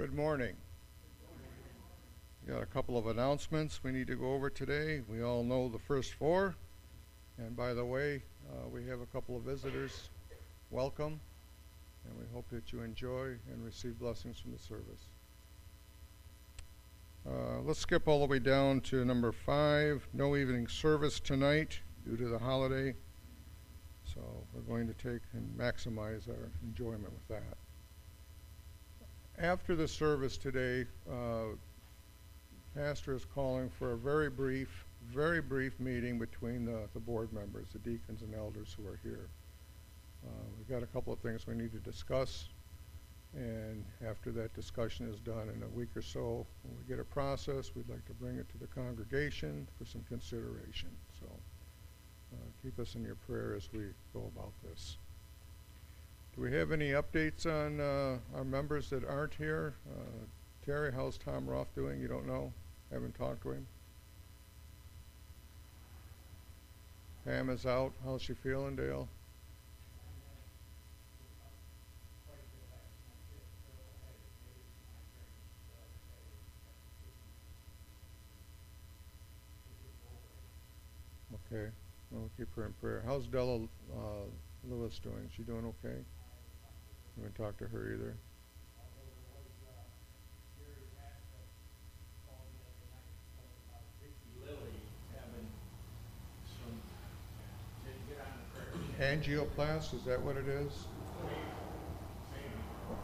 Good morning. We got a couple of announcements we need to go over today. We all know the first four. And by the way, uh, we have a couple of visitors. Welcome. And we hope that you enjoy and receive blessings from the service. Uh, let's skip all the way down to number five. No evening service tonight due to the holiday. So we're going to take and maximize our enjoyment with that. After the service today, uh, pastor is calling for a very brief, very brief meeting between the, the board members, the deacons and elders who are here. Uh, we've got a couple of things we need to discuss, and after that discussion is done in a week or so, when we get a process, we'd like to bring it to the congregation for some consideration. So uh, keep us in your prayer as we go about this. Do we have any updates on uh, our members that aren't here? Uh, Terry, how's Tom Roth doing? You don't know? Haven't talked to him? Pam is out. How's she feeling, Dale? Okay. We'll keep her in prayer. How's Della uh, Lewis doing? Is she doing okay? You haven't talked to her either? Angioplast, is that what it is?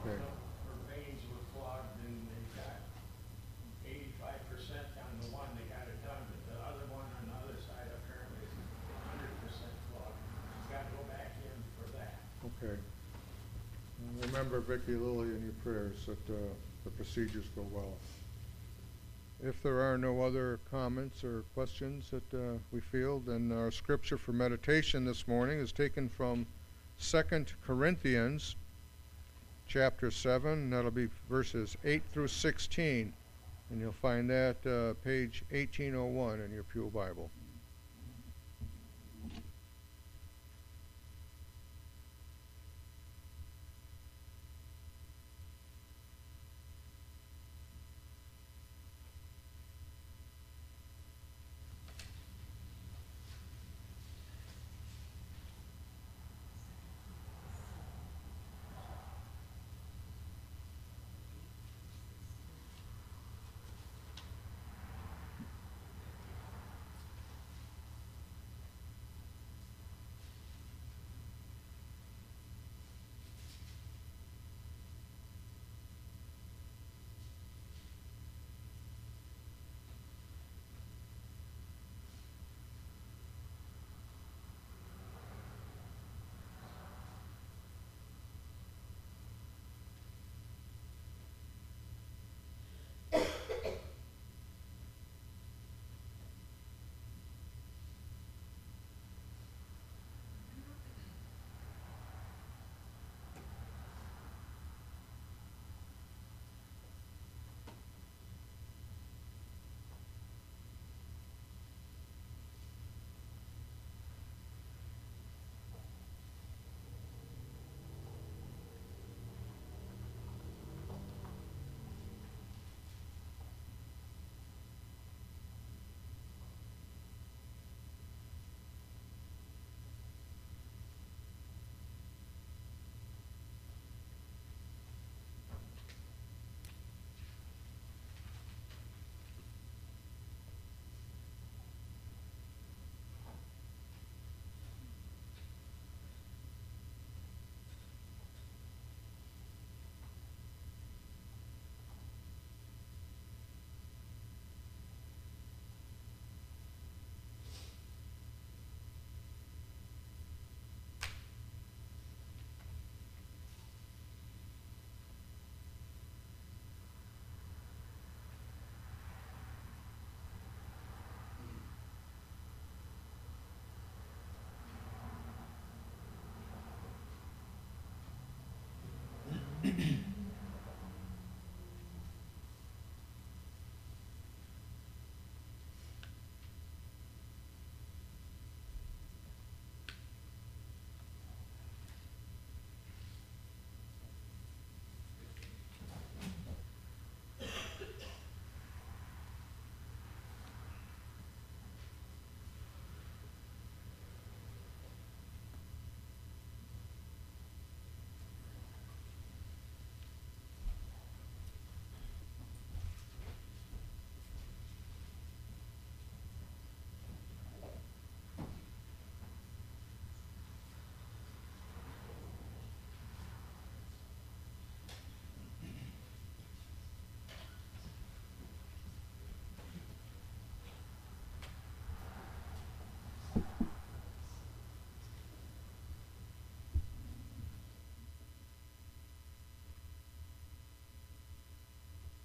Okay. Her veins were clogged and they got eighty-five percent on the one, they got it done, but the other one on the other side apparently is hundred percent clogged. She's gotta go back in for that. Okay. And Lilly in your prayers that uh, the procedures go well. If there are no other comments or questions that uh, we feel, then our scripture for meditation this morning is taken from Second Corinthians chapter 7. That'll be verses 8 through 16. And you'll find that uh, page 1801 in your Pew Bible.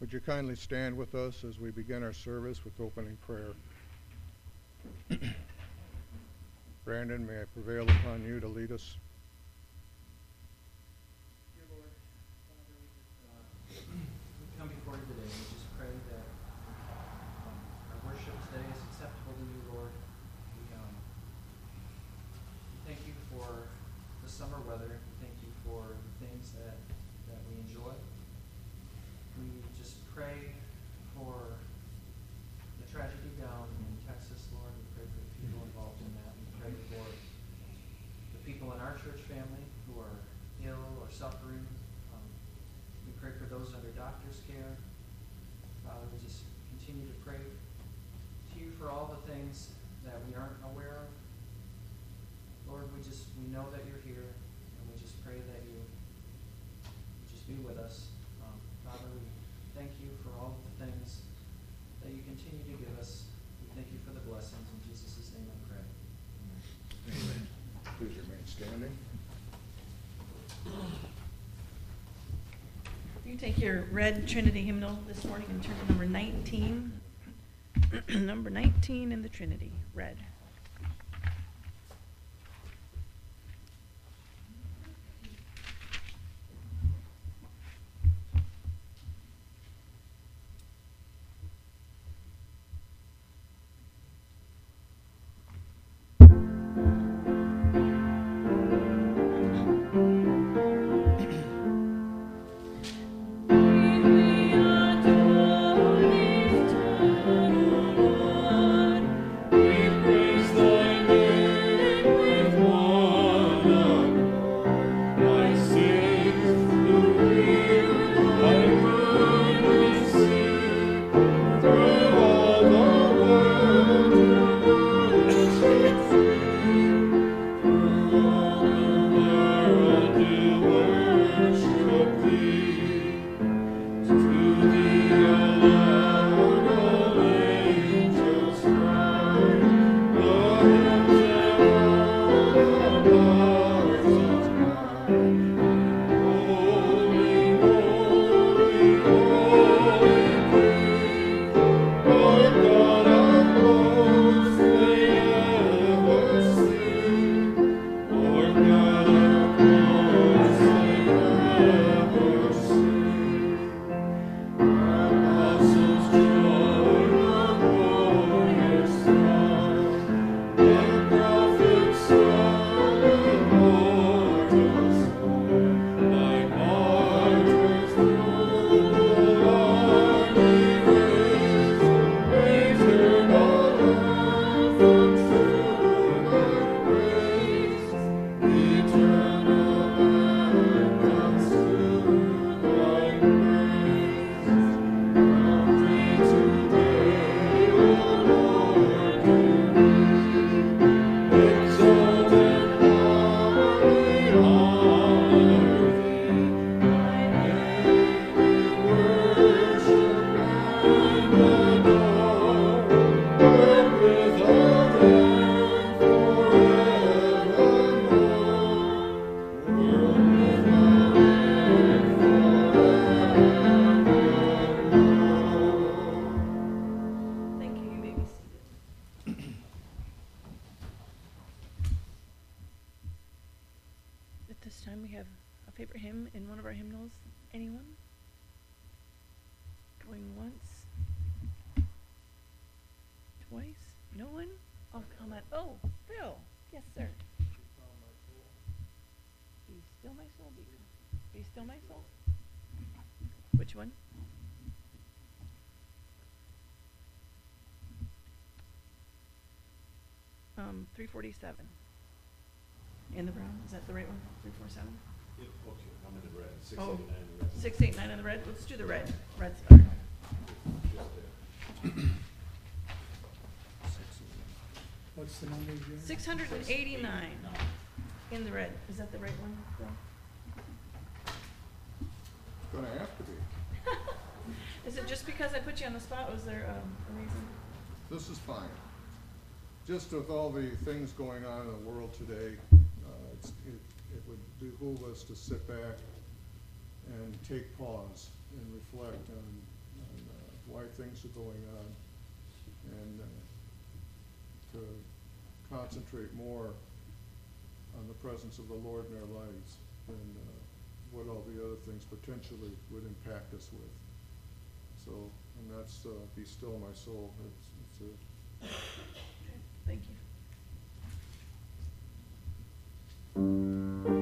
Would you kindly stand with us as we begin our service with opening prayer? Brandon, may I prevail upon you to lead us? Dear Lord, Father, we just, uh, we come before you today, we just pray that um, our worship today is acceptable to you, Lord. We, um, we thank you for the summer weather, we thank you for the things that, that we enjoy. We just pray for the tragedy down in Texas, Lord, we pray for the people involved in that, we pray for the people in our church family who are ill or suffering. Um, we pray for those under doctor's care. Father, we just continue to pray to you for all the things that we aren't aware of. Lord, we just we know that you're here, and we just pray that you you just be with us. Um, Father, we thank you for all the things that you continue to give us. We thank you for the blessings. In Jesus' name I pray. Amen. Please remain standing. You take your red Trinity hymnal this morning and turn to number 19. number 19 in the Trinity, red. Anyone? Going once? Twice? No one? I'll comment. Oh, Phil. Yes, sir. Be still my soul. Be, be still my soul. Which one? Um, three forty-seven. In the brown, is that the right one? Three four seven? Yeah, okay, I'm in the red, six Oh, eighty-nine in the red. Six eight nine in the red, let's do the red, red's better. Just. What's the number again? Six hundred and eighty-nine in the red, is that the right one, Phil? Gonna have to be. Is it just because I put you on the spot, was there, um, a reason? This is fine. Just with all the things going on in the world today, uh, it's, it, it would behoove us to sit back and take pause and reflect on, on uh, why things are going on and uh, to concentrate more on the presence of the Lord in our lives than uh, what all the other things potentially would impact us with. So, and that's uh, Be Still My Soul. It's, it's a, Thank you. Música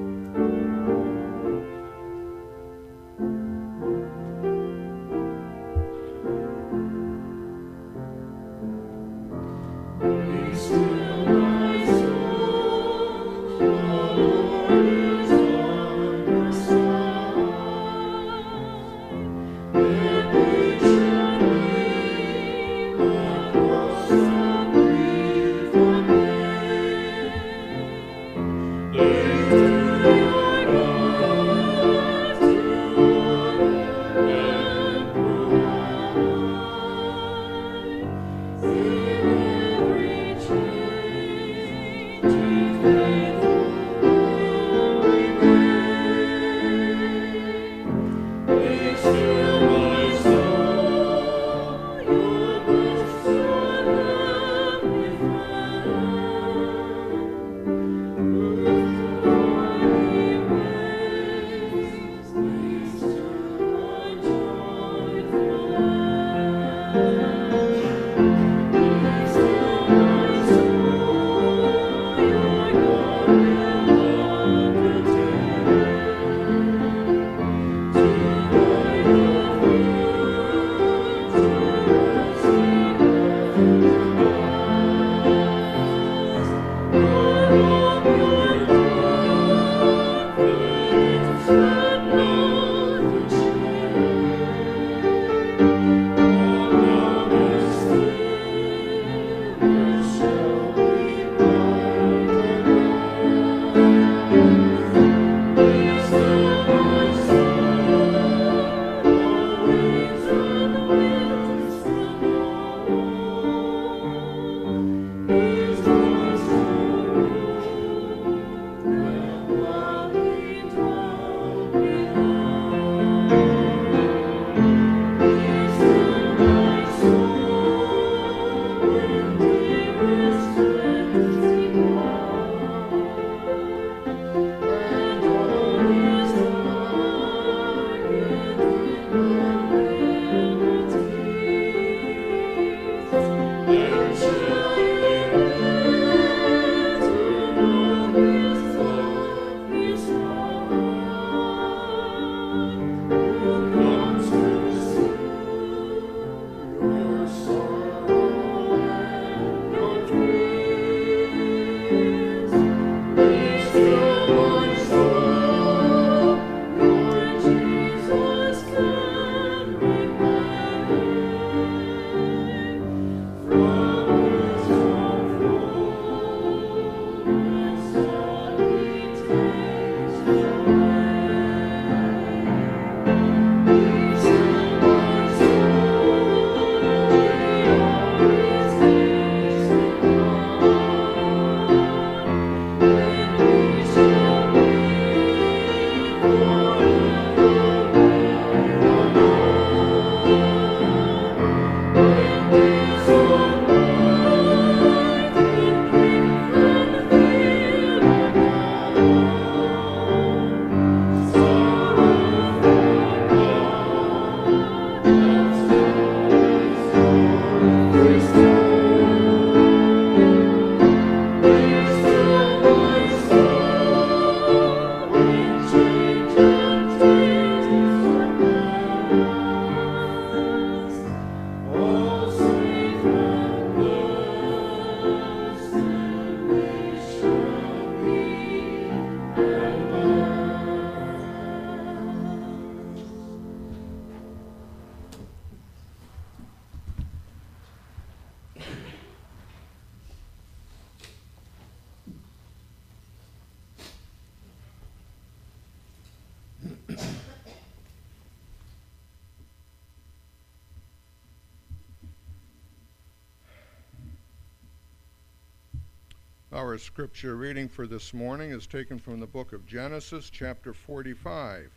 Our scripture reading for this morning is taken from the book of Genesis, chapter 45,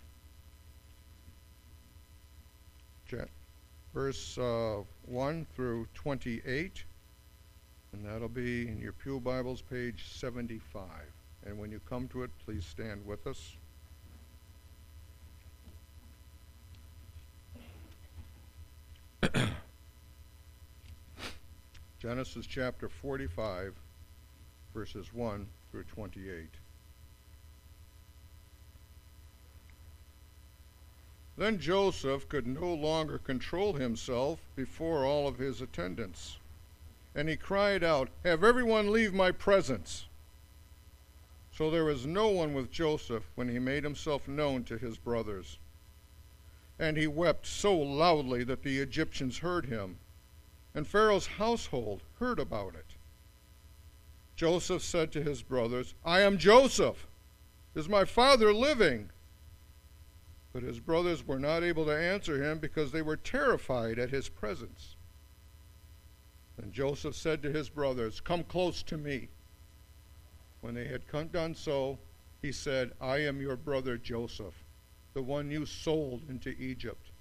verse uh, 1 through 28, and that'll be in your Pew Bibles, page 75. And when you come to it, please stand with us. Genesis chapter 45 verses 1 through 28. Then Joseph could no longer control himself before all of his attendants. And he cried out, Have everyone leave my presence. So there was no one with Joseph when he made himself known to his brothers. And he wept so loudly that the Egyptians heard him, and Pharaoh's household heard about it. Joseph said to his brothers, I am Joseph. Is my father living? But his brothers were not able to answer him because they were terrified at his presence. And Joseph said to his brothers, Come close to me. When they had done so, he said, I am your brother Joseph, the one you sold into Egypt.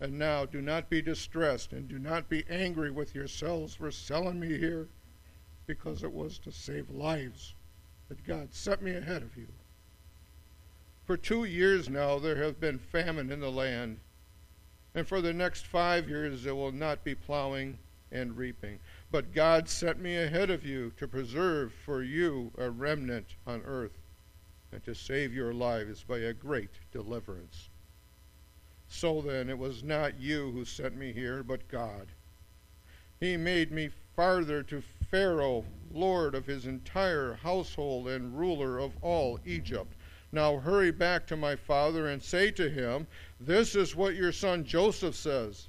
And now do not be distressed and do not be angry with yourselves for selling me here, because it was to save lives that God sent me ahead of you. For two years now there has been famine in the land, and for the next five years there will not be plowing and reaping. But God sent me ahead of you to preserve for you a remnant on earth and to save your lives by a great deliverance. So then, it was not you who sent me here, but God. He made me farther to Pharaoh, lord of his entire household and ruler of all Egypt. Now hurry back to my father and say to him, This is what your son Joseph says.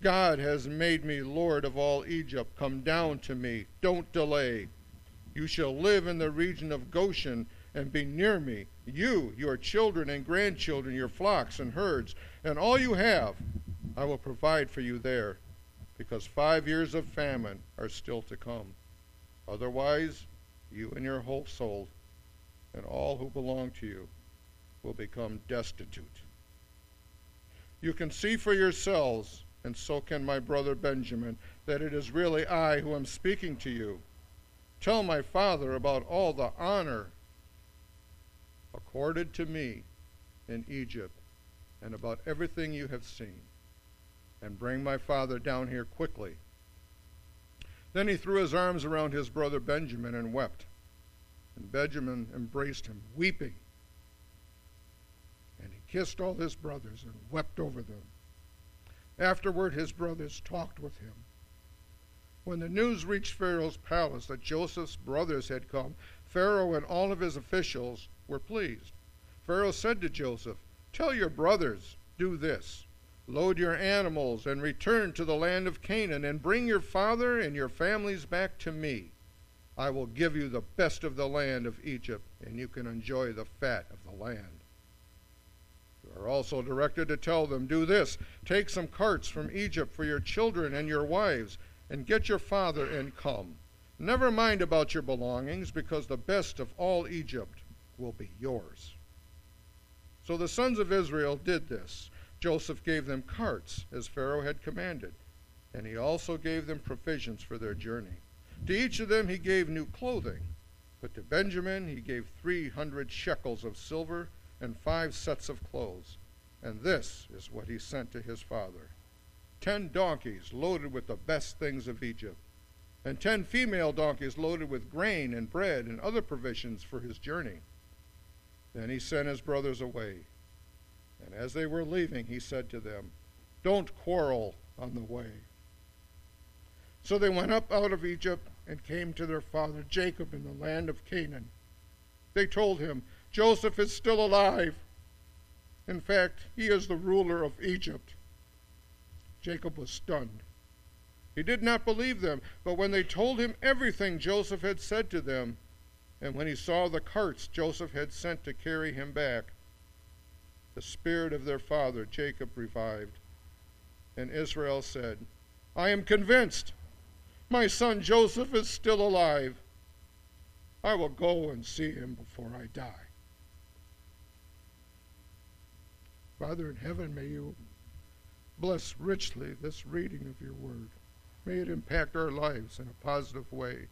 God has made me Lord of all Egypt. Come down to me. Don't delay. You shall live in the region of Goshen and be near me. You, your children and grandchildren, your flocks and herds, and all you have, I will provide for you there, because five years of famine are still to come. Otherwise, you and your household and all who belong to you will become destitute. You can see for yourselves and so can my brother Benjamin, that it is really I who am speaking to you. Tell my father about all the honor accorded to me in Egypt and about everything you have seen. And bring my father down here quickly. Then he threw his arms around his brother Benjamin and wept. And Benjamin embraced him, weeping. And he kissed all his brothers and wept over them. Afterward, his brothers talked with him. When the news reached Pharaoh's palace that Joseph's brothers had come, Pharaoh and all of his officials were pleased. Pharaoh said to Joseph, Tell your brothers, do this load your animals and return to the land of Canaan, and bring your father and your families back to me. I will give you the best of the land of Egypt, and you can enjoy the fat of the land You are also directed to tell them, Do this take some carts from Egypt for your children and your wives, and get your father and come. Never mind about your belongings, because the best of all Egypt will be yours. So the sons of Israel did this. Joseph gave them carts, as Pharaoh had commanded, and he also gave them provisions for their journey. To each of them he gave new clothing, but to Benjamin he gave three hundred shekels of silver and five sets of clothes. And this is what he sent to his father ten donkeys loaded with the best things of Egypt, and ten female donkeys loaded with grain and bread and other provisions for his journey. Then he sent his brothers away. And as they were leaving, he said to them, Don't quarrel on the way. So they went up out of Egypt and came to their father Jacob in the land of Canaan. They told him, Joseph is still alive. In fact, he is the ruler of Egypt. Jacob was stunned. He did not believe them, but when they told him everything Joseph had said to them, and when he saw the carts Joseph had sent to carry him back, the spirit of their father Jacob revived. And Israel said, I am convinced my son Joseph is still alive. I will go and see him before I die. Father in heaven, may you bless richly this reading of your word. May it impact our lives in a positive way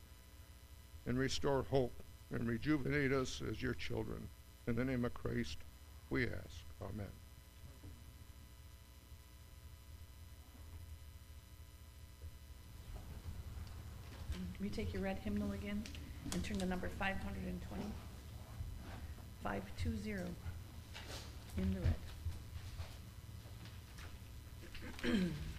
and restore hope and rejuvenate us as your children. In the name of Christ, we ask. Amen. Can take your red hymnal again and turn to number 520? 520 in the red.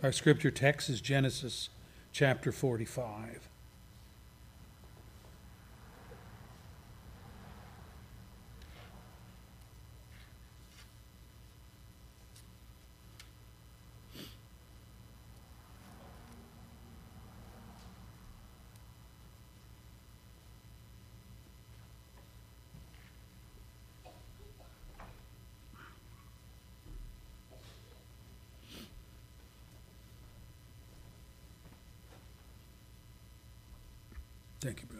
Our scripture text is Genesis chapter 45. Thank you,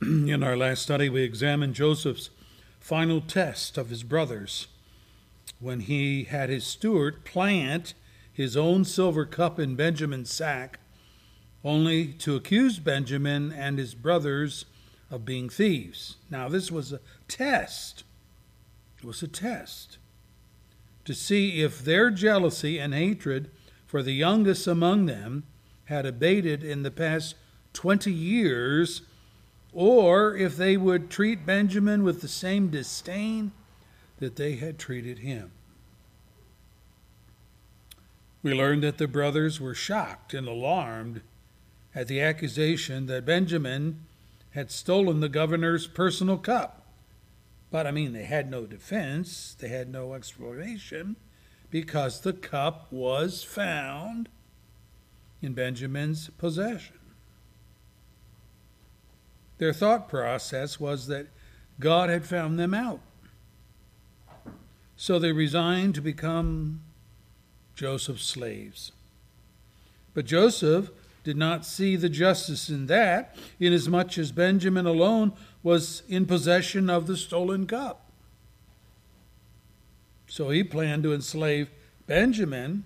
brother. In our last study, we examined Joseph's final test of his brothers when he had his steward plant his own silver cup in Benjamin's sack, only to accuse Benjamin and his brothers of being thieves. Now, this was a test was a test to see if their jealousy and hatred for the youngest among them had abated in the past 20 years, or if they would treat Benjamin with the same disdain that they had treated him. We learned that the brothers were shocked and alarmed at the accusation that Benjamin had stolen the governor's personal cup but I mean, they had no defense, they had no explanation, because the cup was found in Benjamin's possession. Their thought process was that God had found them out. So they resigned to become Joseph's slaves. But Joseph did not see the justice in that, inasmuch as Benjamin alone was in possession of the stolen cup. So he planned to enslave Benjamin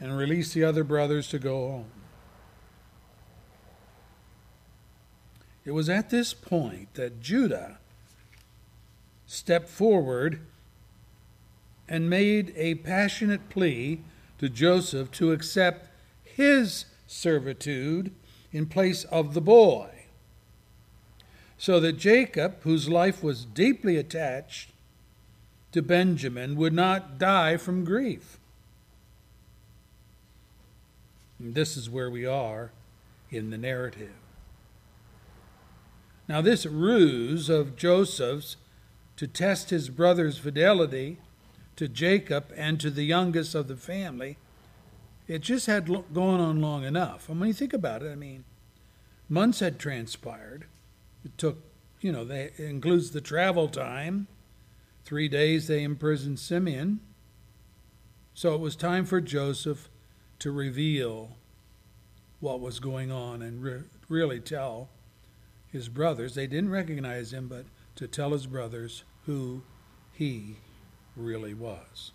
and release the other brothers to go home. It was at this point that Judah stepped forward and made a passionate plea to Joseph to accept his servitude in place of the boy, so that Jacob, whose life was deeply attached to Benjamin, would not die from grief. And this is where we are in the narrative. Now, this ruse of Joseph's to test his brother's fidelity to Jacob and to the youngest of the family, it just had gone on long enough. And when you think about it, I mean, months had transpired. It took, you know, they, includes the travel time. Three days they imprisoned Simeon. So it was time for Joseph to reveal what was going on and re- really tell his brothers. They didn't recognize him, but to tell his brothers who he really was.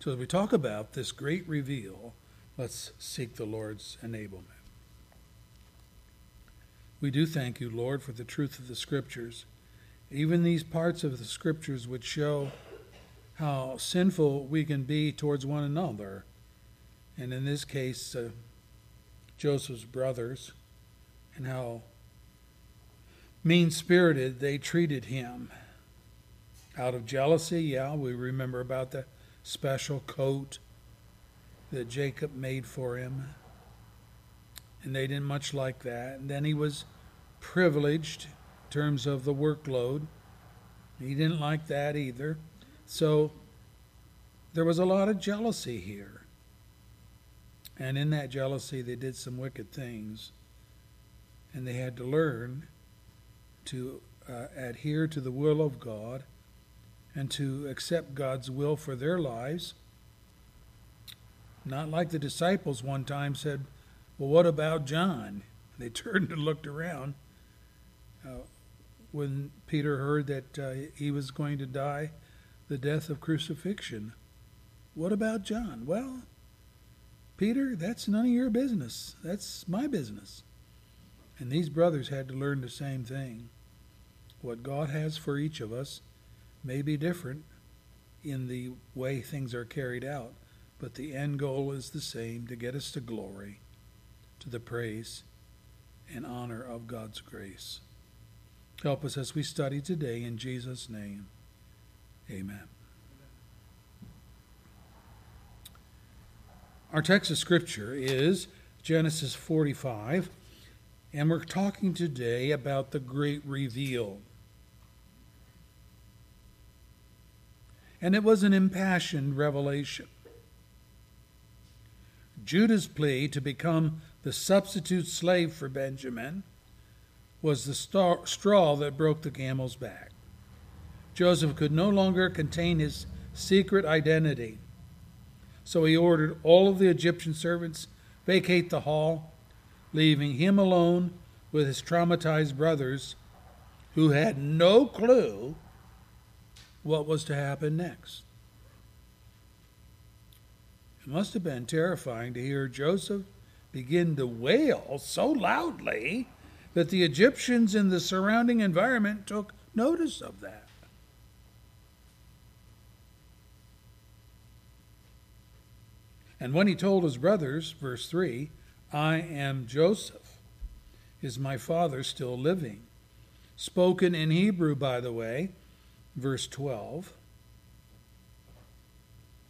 So, as we talk about this great reveal, let's seek the Lord's enablement. We do thank you, Lord, for the truth of the Scriptures, even these parts of the Scriptures which show how sinful we can be towards one another. And in this case, uh, Joseph's brothers, and how mean spirited they treated him. Out of jealousy, yeah, we remember about the special coat that Jacob made for him. And they didn't much like that. And then he was privileged in terms of the workload. He didn't like that either. So there was a lot of jealousy here. And in that jealousy, they did some wicked things. And they had to learn to uh, adhere to the will of God and to accept God's will for their lives. Not like the disciples one time said, Well, what about John? They turned and looked around when Peter heard that uh, he was going to die the death of crucifixion. What about John? Well, Peter, that's none of your business. That's my business. And these brothers had to learn the same thing. What God has for each of us may be different in the way things are carried out, but the end goal is the same to get us to glory, to the praise and honor of God's grace. Help us as we study today in Jesus' name. Amen. Our text of Scripture is Genesis 45, and we're talking today about the great reveal. And it was an impassioned revelation. Judah's plea to become the substitute slave for Benjamin was the straw that broke the camel's back. Joseph could no longer contain his secret identity so he ordered all of the Egyptian servants vacate the hall, leaving him alone with his traumatized brothers who had no clue what was to happen next. It must have been terrifying to hear Joseph begin to wail so loudly that the Egyptians in the surrounding environment took notice of that. And when he told his brothers, verse 3, I am Joseph, is my father still living? Spoken in Hebrew, by the way, verse 12.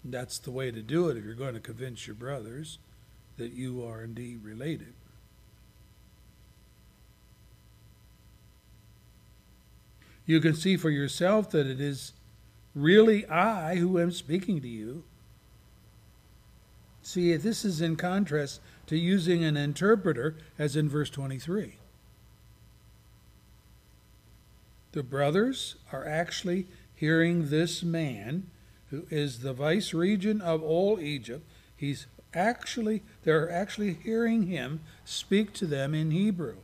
That's the way to do it if you're going to convince your brothers that you are indeed related. You can see for yourself that it is really I who am speaking to you. See, this is in contrast to using an interpreter, as in verse 23. The brothers are actually hearing this man, who is the vice regent of all Egypt. He's actually, they're actually hearing him speak to them in Hebrew.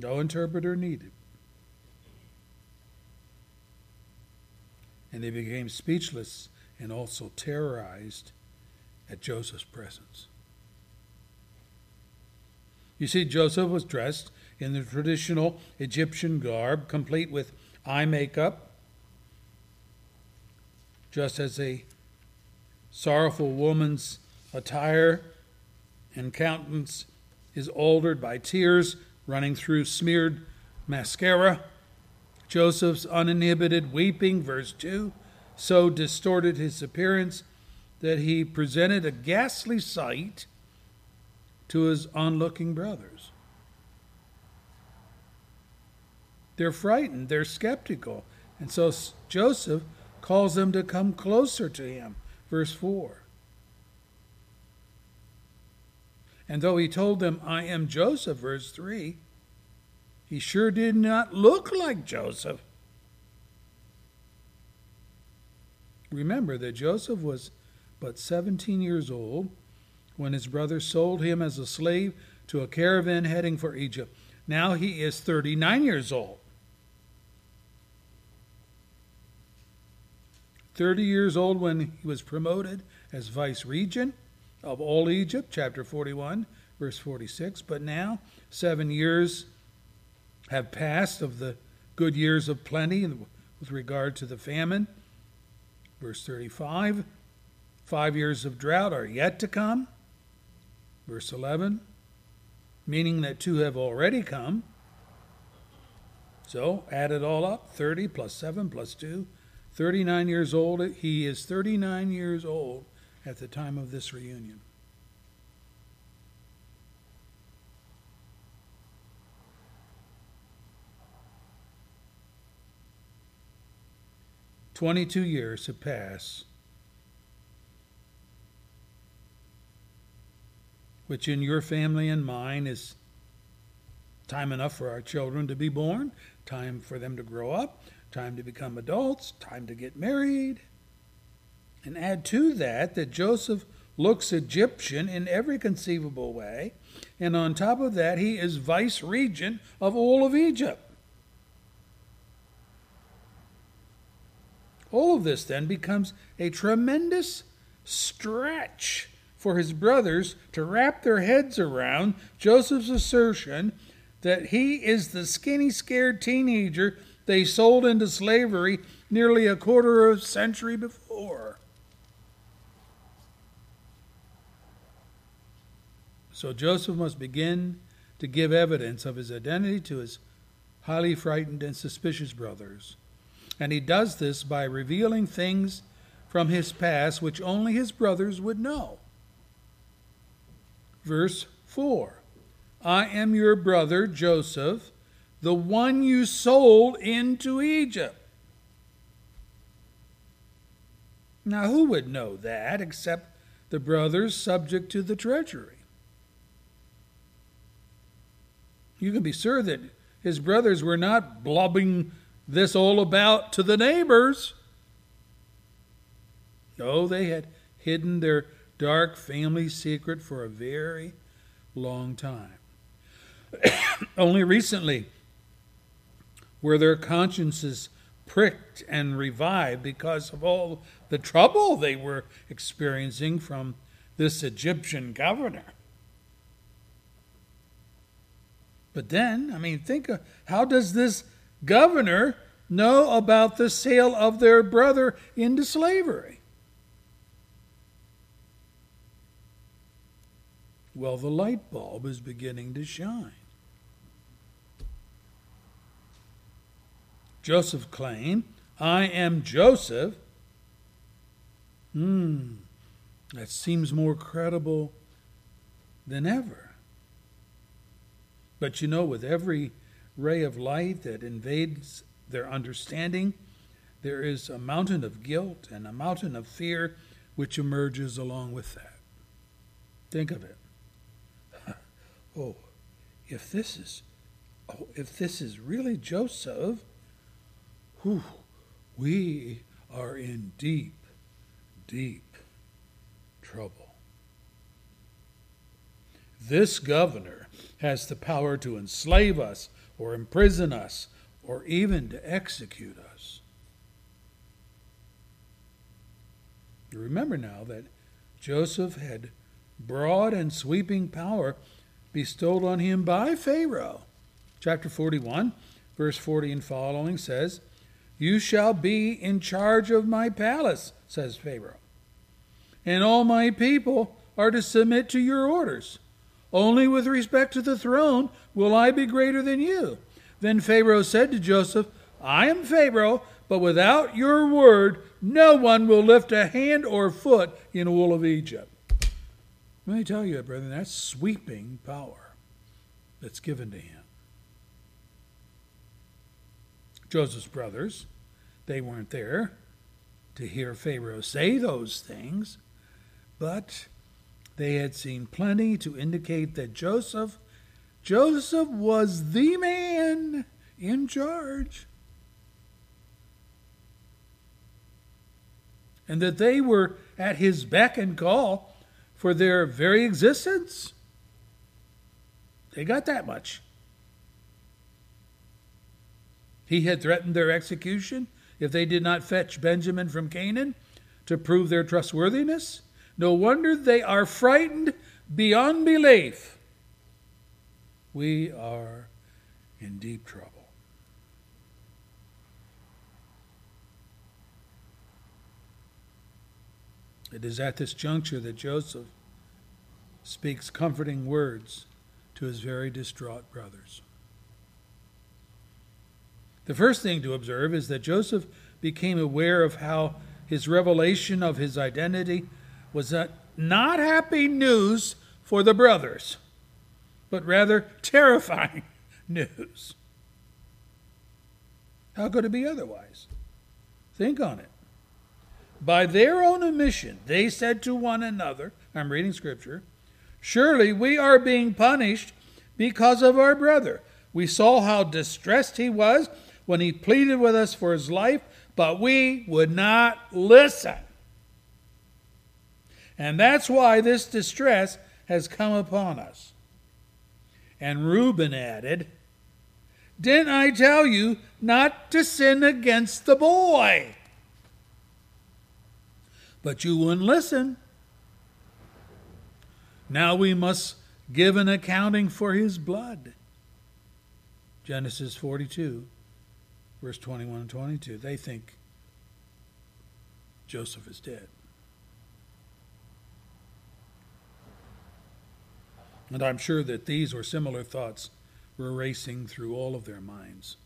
No interpreter needed. And they became speechless and also terrorized at Joseph's presence. You see, Joseph was dressed in the traditional Egyptian garb, complete with eye makeup, just as a sorrowful woman's attire and countenance is altered by tears running through smeared mascara. Joseph's uninhibited weeping, verse 2, so distorted his appearance that he presented a ghastly sight to his onlooking brothers. They're frightened, they're skeptical, and so Joseph calls them to come closer to him. Verse 4. And though he told them, I am Joseph, verse 3, he sure did not look like Joseph. Remember that Joseph was but 17 years old when his brothers sold him as a slave to a caravan heading for Egypt. Now he is 39 years old. 30 years old when he was promoted as vice regent of all Egypt, chapter 41, verse 46. But now, seven years have passed of the good years of plenty with regard to the famine. Verse 35 Five years of drought are yet to come. Verse 11 meaning that two have already come. So add it all up 30 plus 7 plus 2. 39 years old. He is 39 years old at the time of this reunion. Twenty-two years have passed, which in your family and mine is time enough for our children to be born, time for them to grow up, time to become adults, time to get married. And add to that that Joseph looks Egyptian in every conceivable way, and on top of that, he is vice regent of all of Egypt. All of this then becomes a tremendous stretch for his brothers to wrap their heads around Joseph's assertion that he is the skinny, scared teenager they sold into slavery nearly a quarter of a century before. So Joseph must begin to give evidence of his identity to his highly frightened and suspicious brothers. And he does this by revealing things from his past which only his brothers would know. Verse 4 I am your brother Joseph, the one you sold into Egypt. Now, who would know that except the brothers subject to the treasury? You can be sure that his brothers were not blubbing this all about to the neighbors. No, they had hidden their dark family secret for a very long time. Only recently were their consciences pricked and revived because of all the trouble they were experiencing from this Egyptian governor. But then, I mean, think of how does this governor know about the sale of their brother into slavery? Well, the light bulb is beginning to shine. Joseph claimed, I am Joseph. Hmm, that seems more credible than ever. But you know, with every ray of light that invades their understanding, there is a mountain of guilt and a mountain of fear which emerges along with that. Think of it. oh, if this is oh, if this is really Joseph, whew, we are in deep, deep trouble. This governor has the power to enslave us or imprison us or even to execute us. Remember now that Joseph had broad and sweeping power bestowed on him by Pharaoh. Chapter 41, verse 40 and following says, You shall be in charge of my palace, says Pharaoh, and all my people are to submit to your orders. Only with respect to the throne will I be greater than you. Then Pharaoh said to Joseph, I am Pharaoh, but without your word, no one will lift a hand or foot in all of Egypt. Let me tell you, brethren, that's sweeping power that's given to him. Joseph's brothers, they weren't there to hear Pharaoh say those things, but they had seen plenty to indicate that Joseph Joseph was the man in charge. And that they were at his beck and call for their very existence. They got that much. He had threatened their execution if they did not fetch Benjamin from Canaan to prove their trustworthiness. No wonder they are frightened beyond belief. We are in deep trouble. It is at this juncture that Joseph speaks comforting words to his very distraught brothers. The first thing to observe is that Joseph became aware of how his revelation of his identity was not happy news for the brothers, but rather terrifying news. How could it be otherwise? Think on it. By their own admission, they said to one another, I'm reading scripture, surely we are being punished because of our brother. We saw how distressed he was when he pleaded with us for his life, but we would not listen. And that's why this distress has come upon us. And Reuben added, Didn't I tell you not to sin against the boy? But you wouldn't listen. Now we must give an accounting for his blood. Genesis 42, verse 21 and 22. They think Joseph is dead. And I'm sure that these or similar thoughts were racing through all of their minds.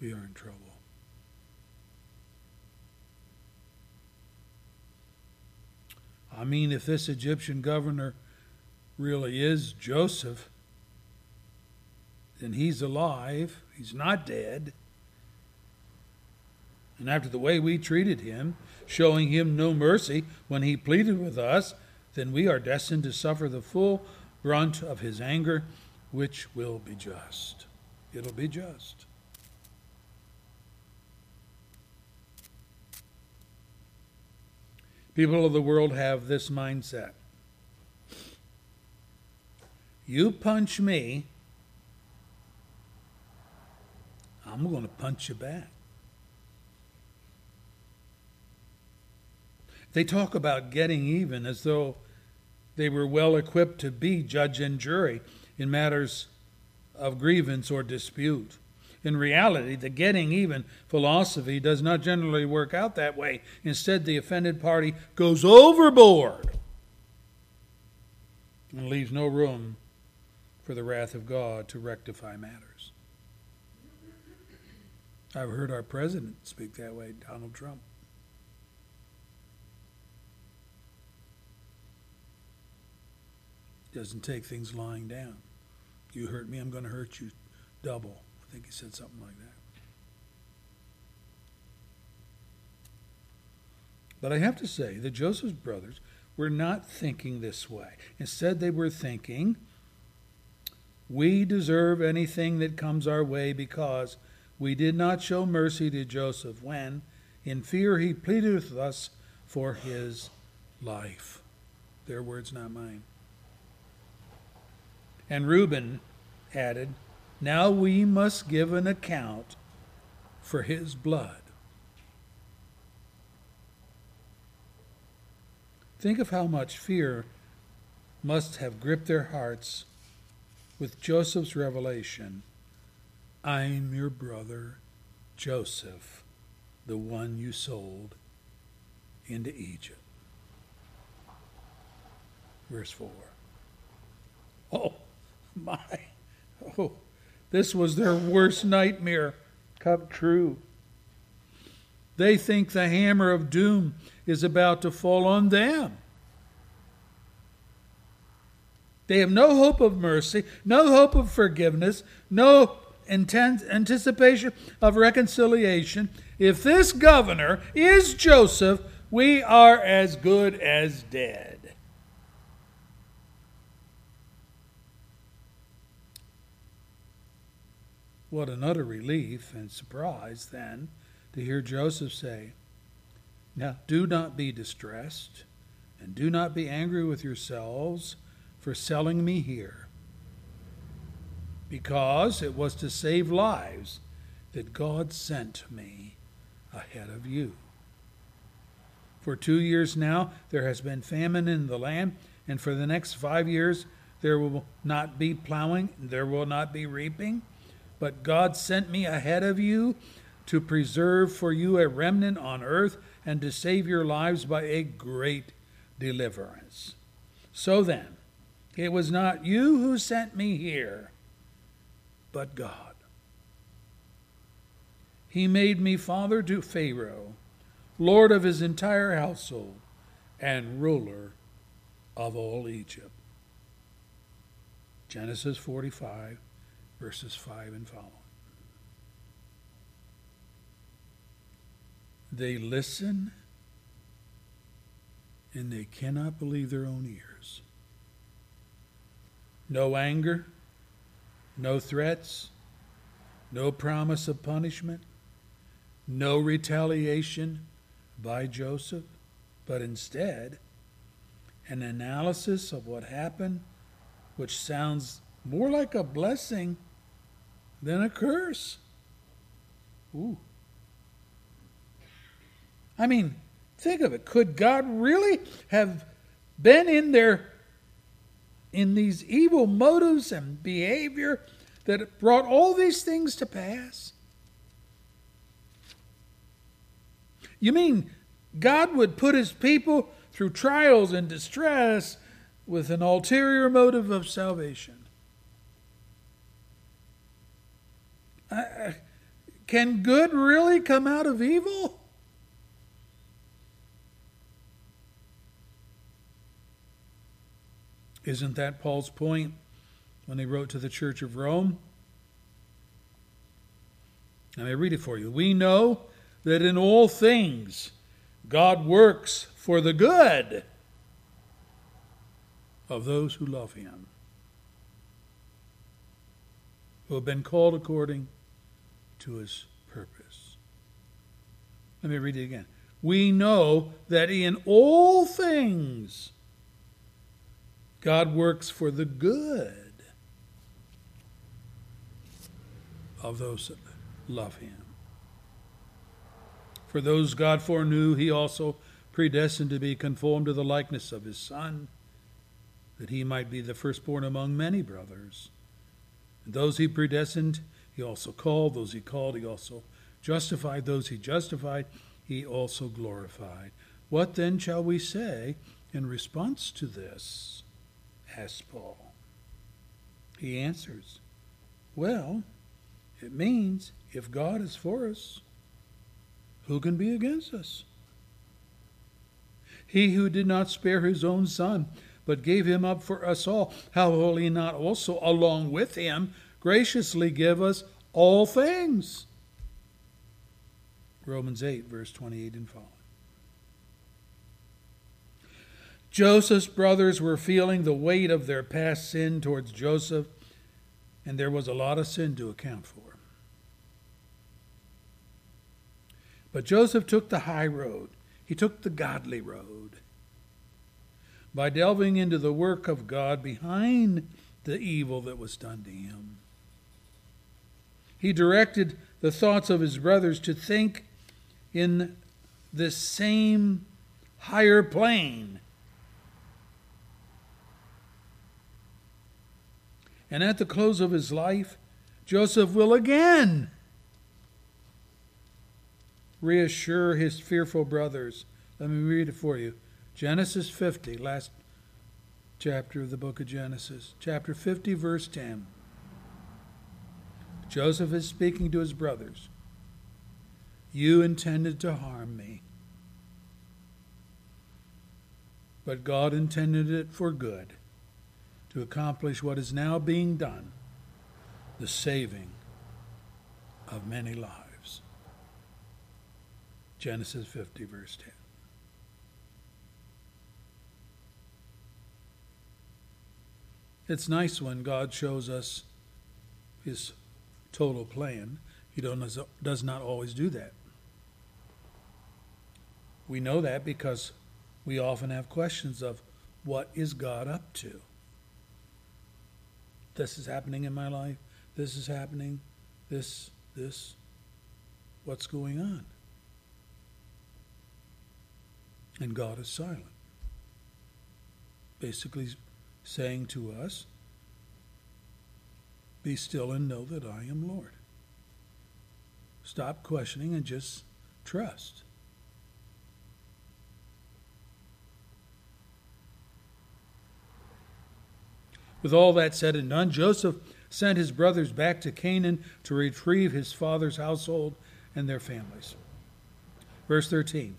We are in trouble. I mean, if this Egyptian governor really is Joseph, then he's alive, he's not dead. And after the way we treated him, showing him no mercy when he pleaded with us, then we are destined to suffer the full brunt of his anger, which will be just. It'll be just. People of the world have this mindset. You punch me, I'm going to punch you back. They talk about getting even as though they were well equipped to be judge and jury in matters of grievance or dispute. In reality, the getting even philosophy does not generally work out that way. Instead, the offended party goes overboard and leaves no room for the wrath of God to rectify matters. I've heard our president speak that way, Donald Trump. Doesn't take things lying down. You hurt me, I'm going to hurt you double. I think he said something like that. But I have to say that Joseph's brothers were not thinking this way. Instead, they were thinking, we deserve anything that comes our way because we did not show mercy to Joseph when, in fear, he pleaded with us for his life. Their words, not mine. And Reuben added, Now we must give an account for his blood. Think of how much fear must have gripped their hearts with Joseph's revelation I'm your brother, Joseph, the one you sold into Egypt. Verse 4. Oh, my. Oh, this was their worst nightmare come true. They think the hammer of doom is about to fall on them. They have no hope of mercy, no hope of forgiveness, no intent, anticipation of reconciliation. If this governor is Joseph, we are as good as dead. What an utter relief and surprise, then, to hear Joseph say, Now do not be distressed, and do not be angry with yourselves for selling me here, because it was to save lives that God sent me ahead of you. For two years now, there has been famine in the land, and for the next five years, there will not be plowing, there will not be reaping. But God sent me ahead of you to preserve for you a remnant on earth and to save your lives by a great deliverance. So then, it was not you who sent me here, but God. He made me father to Pharaoh, lord of his entire household, and ruler of all Egypt. Genesis 45, verses 5 and following. They listen and they cannot believe their own ears. No anger, no threats, no promise of punishment, no retaliation by Joseph, but instead an analysis of what happened, which sounds more like a blessing than a curse. Ooh. I mean, think of it. Could God really have been in there in these evil motives and behavior that brought all these things to pass? You mean God would put his people through trials and distress with an ulterior motive of salvation? Uh, can good really come out of evil? Isn't that Paul's point when he wrote to the church of Rome? Let me read it for you. We know that in all things God works for the good of those who love him, who have been called according to his purpose. Let me read it again. We know that in all things God works for the good of those that love him. For those God foreknew, he also predestined to be conformed to the likeness of his Son, that he might be the firstborn among many brothers. And those he predestined, he also called. Those he called, he also justified. Those he justified, he also glorified. What then shall we say in response to this? asked Paul. He answers, Well, it means if God is for us, who can be against us? He who did not spare his own son, but gave him up for us all, how will he not also, along with him, graciously give us all things? Romans 8, verse 28 and following. Joseph's brothers were feeling the weight of their past sin towards Joseph, and there was a lot of sin to account for. But Joseph took the high road, he took the godly road. By delving into the work of God behind the evil that was done to him, he directed the thoughts of his brothers to think in the same higher plane. And at the close of his life, Joseph will again reassure his fearful brothers. Let me read it for you. Genesis 50, last chapter of the book of Genesis. Chapter 50, verse 10. Joseph is speaking to his brothers. You intended to harm me, but God intended it for good, to accomplish what is now being done the saving of many lives. Genesis 50, verse 10. It's nice when God shows us his total plan. He does not always do that. We know that because we often have questions of what is God up to? This is happening in my life. This is happening. This, this. What's going on? And God is silent. Basically saying to us, Be still and know that I am Lord. Stop questioning and just trust. With all that said and done, Joseph sent his brothers back to Canaan to retrieve his father's household and their families. Verse 13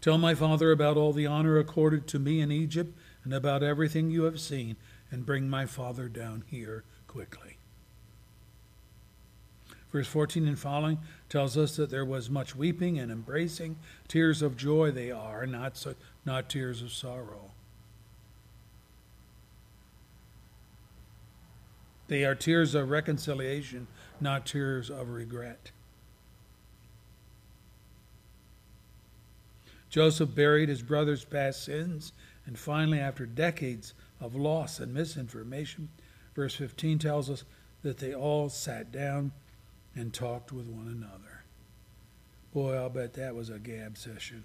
Tell my father about all the honor accorded to me in Egypt and about everything you have seen, and bring my father down here quickly. Verse 14 and following tells us that there was much weeping and embracing. Tears of joy they are, not, so, not tears of sorrow. They are tears of reconciliation, not tears of regret. Joseph buried his brother's past sins, and finally, after decades of loss and misinformation, verse 15 tells us that they all sat down and talked with one another. Boy, I'll bet that was a gab session.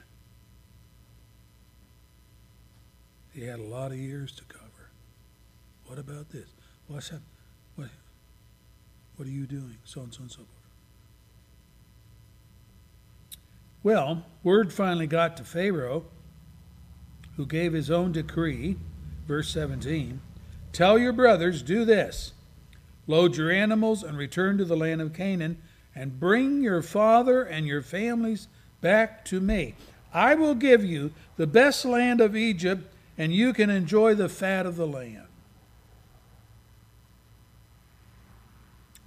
He had a lot of years to cover. What about this? What's happening? What, what are you doing? So and so and so forth. Well, word finally got to Pharaoh, who gave his own decree, verse 17 Tell your brothers, do this load your animals and return to the land of Canaan, and bring your father and your families back to me. I will give you the best land of Egypt, and you can enjoy the fat of the land.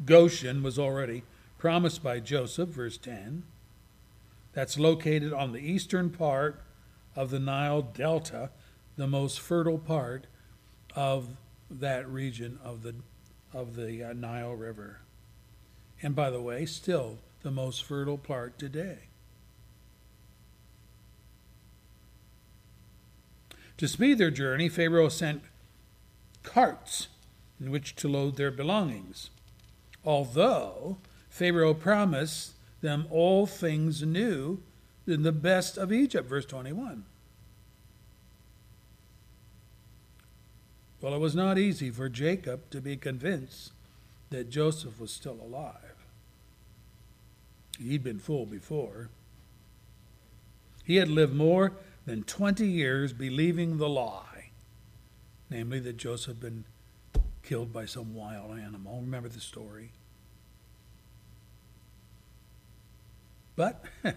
Goshen was already promised by Joseph, verse 10. That's located on the eastern part of the Nile Delta, the most fertile part of that region of the, of the uh, Nile River. And by the way, still the most fertile part today. To speed their journey, Pharaoh sent carts in which to load their belongings although Pharaoh promised them all things new in the best of Egypt, verse 21. Well, it was not easy for Jacob to be convinced that Joseph was still alive. He'd been fooled before. He had lived more than 20 years believing the lie, namely that Joseph had been killed by some wild animal. Remember the story. But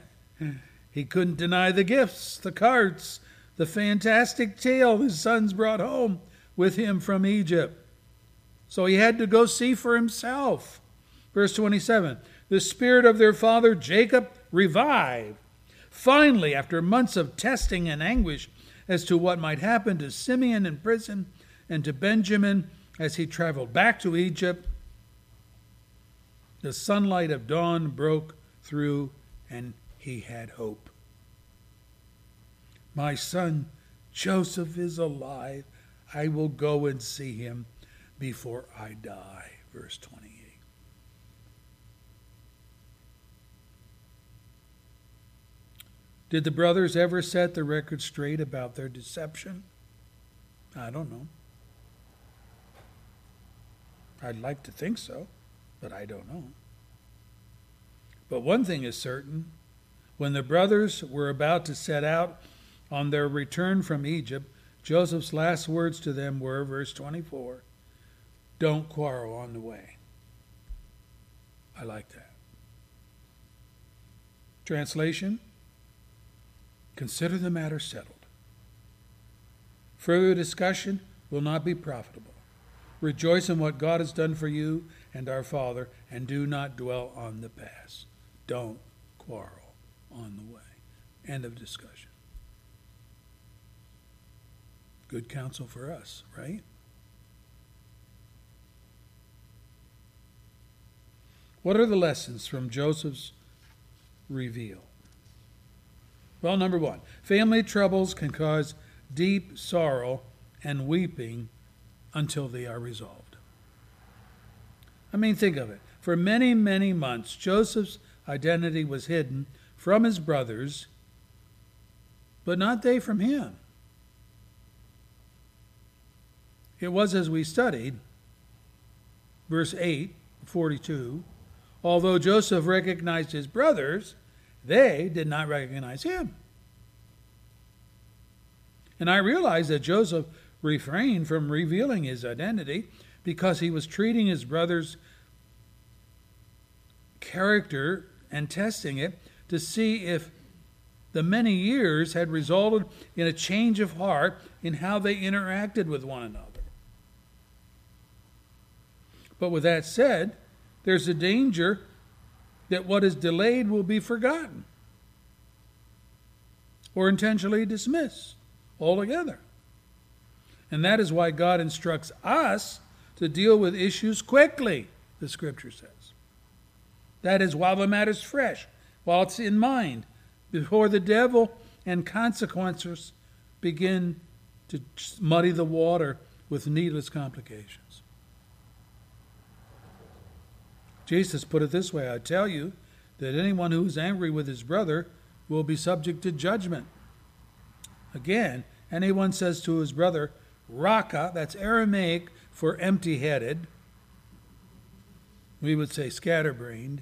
he couldn't deny the gifts, the carts, the fantastic tale his sons brought home with him from Egypt. So he had to go see for himself. Verse 27 The spirit of their father Jacob revived. Finally, after months of testing and anguish as to what might happen to Simeon in prison and to Benjamin as he traveled back to Egypt, the sunlight of dawn broke through and he had hope. My son Joseph is alive. I will go and see him before I die. Verse 28. Did the brothers ever set the record straight about their deception? I don't know. I'd like to think so, but I don't know. But one thing is certain when the brothers were about to set out on their return from Egypt, Joseph's last words to them were, verse 24, don't quarrel on the way. I like that. Translation Consider the matter settled. Further discussion will not be profitable. Rejoice in what God has done for you and our Father, and do not dwell on the past. Don't quarrel on the way. End of discussion. Good counsel for us, right? What are the lessons from Joseph's reveal? Well, number one, family troubles can cause deep sorrow and weeping until they are resolved. I mean, think of it. For many, many months, Joseph's identity was hidden from his brothers, but not they from him. It was as we studied, verse 8, 42, although Joseph recognized his brothers, they did not recognize him. And I realized that Joseph refrained from revealing his identity because he was treating his brother's character and testing it to see if the many years had resulted in a change of heart in how they interacted with one another. But with that said, there's a danger that what is delayed will be forgotten or intentionally dismissed altogether. And that is why God instructs us to deal with issues quickly, the scripture says. That is while the matter's fresh, while it's in mind, before the devil and consequences begin to muddy the water with needless complications. Jesus put it this way I tell you that anyone who is angry with his brother will be subject to judgment. Again, anyone says to his brother, Raca, that's Aramaic for empty headed, we would say scatterbrained.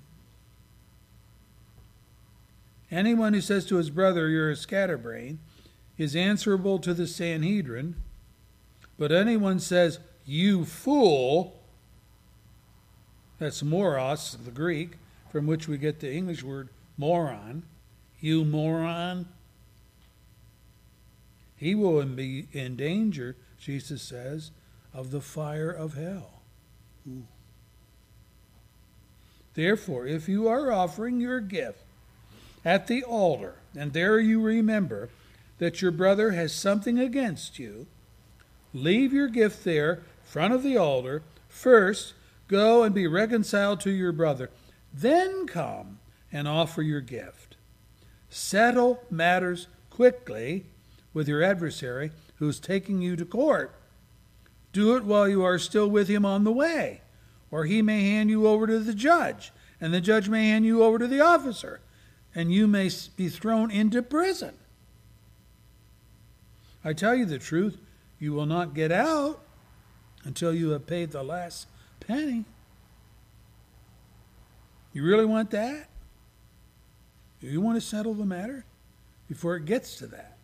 Anyone who says to his brother, You're a scatterbrain, is answerable to the Sanhedrin. But anyone says, You fool, that's moros, the Greek, from which we get the English word moron. You moron. He will be in danger, Jesus says, of the fire of hell. Ooh. Therefore, if you are offering your gift at the altar, and there you remember that your brother has something against you, leave your gift there, front of the altar, first Go and be reconciled to your brother. Then come and offer your gift. Settle matters quickly with your adversary who's taking you to court. Do it while you are still with him on the way, or he may hand you over to the judge, and the judge may hand you over to the officer, and you may be thrown into prison. I tell you the truth, you will not get out until you have paid the last penny. You really want that? You want to settle the matter before it gets to that?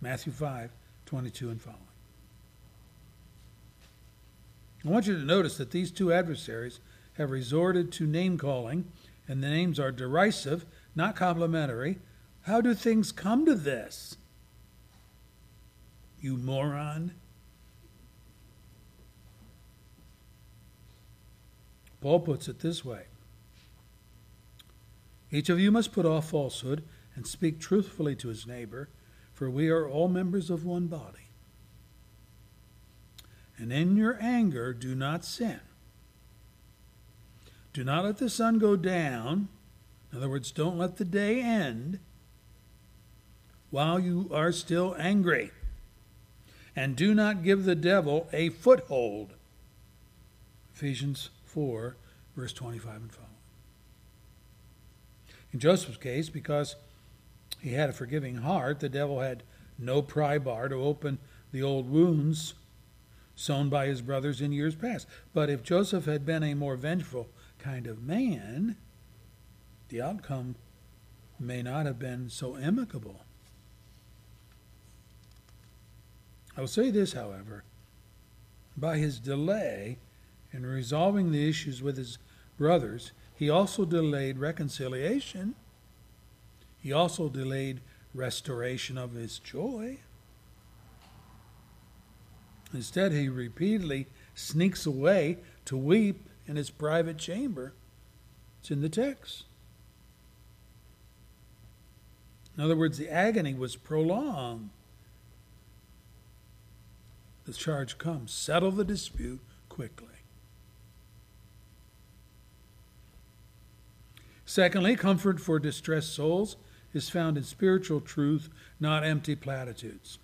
Matthew 5, 22 and following. I want you to notice that these two adversaries have resorted to name calling, and the names are derisive, not complimentary. How do things come to this? You moron. Paul puts it this way Each of you must put off falsehood and speak truthfully to his neighbor, for we are all members of one body. And in your anger, do not sin. Do not let the sun go down. In other words, don't let the day end while you are still angry. And do not give the devil a foothold. Ephesians 4, verse 25 and following. In Joseph's case, because he had a forgiving heart, the devil had no pry bar to open the old wounds sown by his brothers in years past. But if Joseph had been a more vengeful kind of man, the outcome may not have been so amicable. I will say this, however. By his delay in resolving the issues with his brothers, he also delayed reconciliation. He also delayed restoration of his joy. Instead, he repeatedly sneaks away to weep in his private chamber. It's in the text. In other words, the agony was prolonged. The charge comes settle the dispute quickly. Secondly, comfort for distressed souls is found in spiritual truth, not empty platitudes.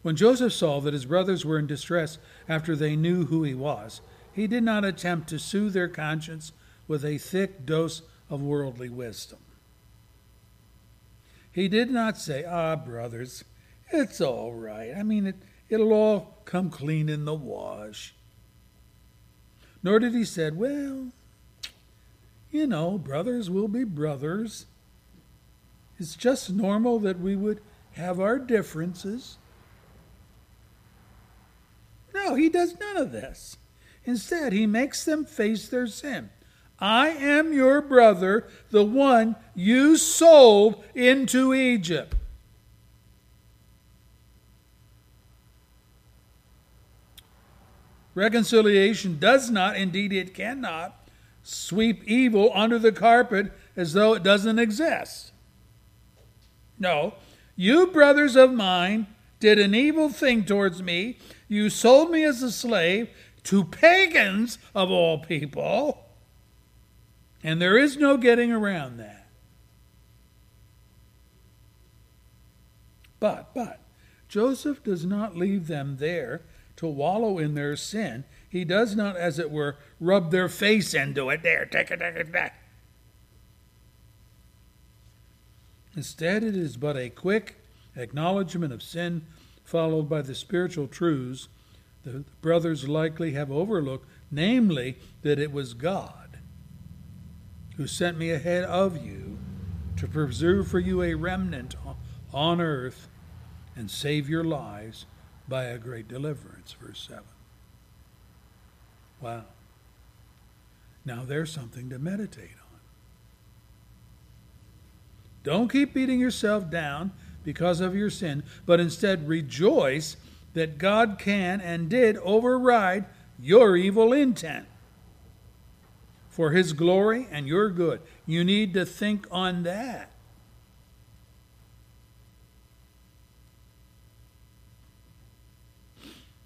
When Joseph saw that his brothers were in distress after they knew who he was, he did not attempt to soothe their conscience with a thick dose of worldly wisdom. He did not say, Ah, brothers, it's all right. I mean, it, it'll all come clean in the wash. Nor did he say, Well, you know, brothers will be brothers. It's just normal that we would have our differences. No, he does none of this. Instead, he makes them face their sin. I am your brother, the one you sold into Egypt. Reconciliation does not, indeed, it cannot, sweep evil under the carpet as though it doesn't exist. No, you brothers of mine did an evil thing towards me. You sold me as a slave to pagans of all people. And there is no getting around that. But, but, Joseph does not leave them there to wallow in their sin. He does not, as it were, rub their face into it. There, take it, take it back. Instead, it is but a quick acknowledgement of sin, followed by the spiritual truths the brothers likely have overlooked, namely, that it was God who sent me ahead of you to preserve for you a remnant on earth and save your lives by a great deliverance. Verse 7. Wow. Now there's something to meditate on. Don't keep beating yourself down because of your sin, but instead rejoice that God can and did override your evil intent for His glory and your good. You need to think on that.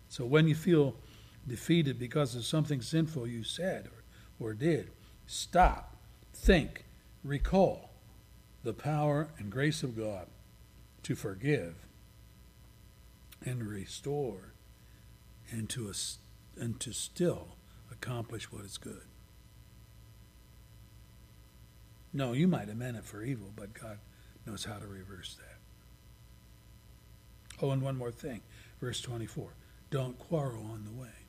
So when you feel defeated because of something sinful you said or, or did, stop, think, recall the power and grace of God to forgive and restore and to, and to still accomplish what is good. No, you might have meant it for evil, but God knows how to reverse that. Oh, and one more thing. Verse 24 don't quarrel on the way.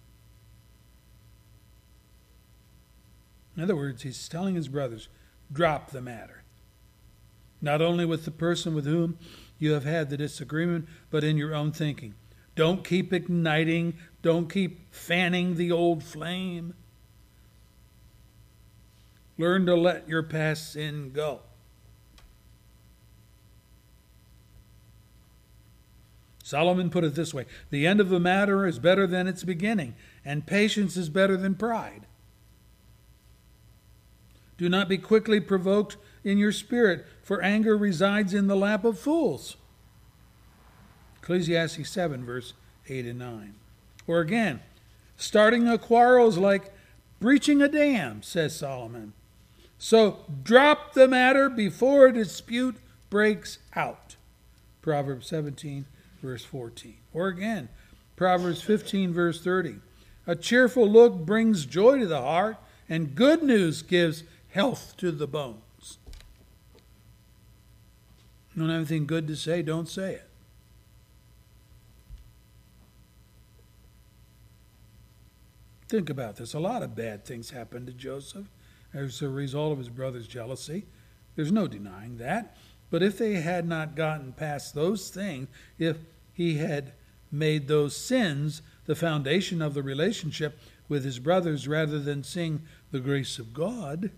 In other words, he's telling his brothers, drop the matter. Not only with the person with whom you have had the disagreement, but in your own thinking. Don't keep igniting, don't keep fanning the old flame. Learn to let your past sin go. Solomon put it this way The end of the matter is better than its beginning, and patience is better than pride. Do not be quickly provoked in your spirit, for anger resides in the lap of fools. Ecclesiastes 7, verse 8 and 9. Or again, starting a quarrel is like breaching a dam, says Solomon. So drop the matter before a dispute breaks out. Proverbs 17, verse 14. Or again, Proverbs 15, verse 30. A cheerful look brings joy to the heart, and good news gives health to the bones. Don't have anything good to say? Don't say it. Think about this. A lot of bad things happened to Joseph as a result of his brother's jealousy. There's no denying that. But if they had not gotten past those things, if he had made those sins the foundation of the relationship with his brothers rather than seeing the grace of God,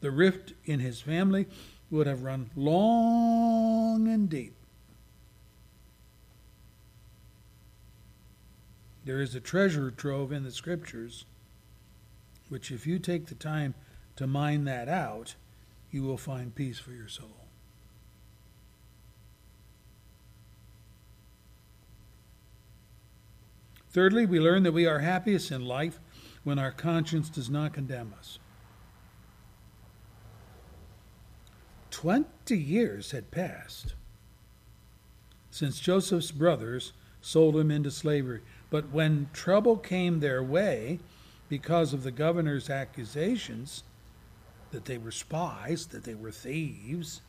the rift in his family would have run long and deep. There is a treasure trove in the scriptures, which, if you take the time to mine that out, you will find peace for your soul. Thirdly, we learn that we are happiest in life when our conscience does not condemn us. Twenty years had passed since Joseph's brothers sold him into slavery. But when trouble came their way because of the governor's accusations that they were spies, that they were thieves,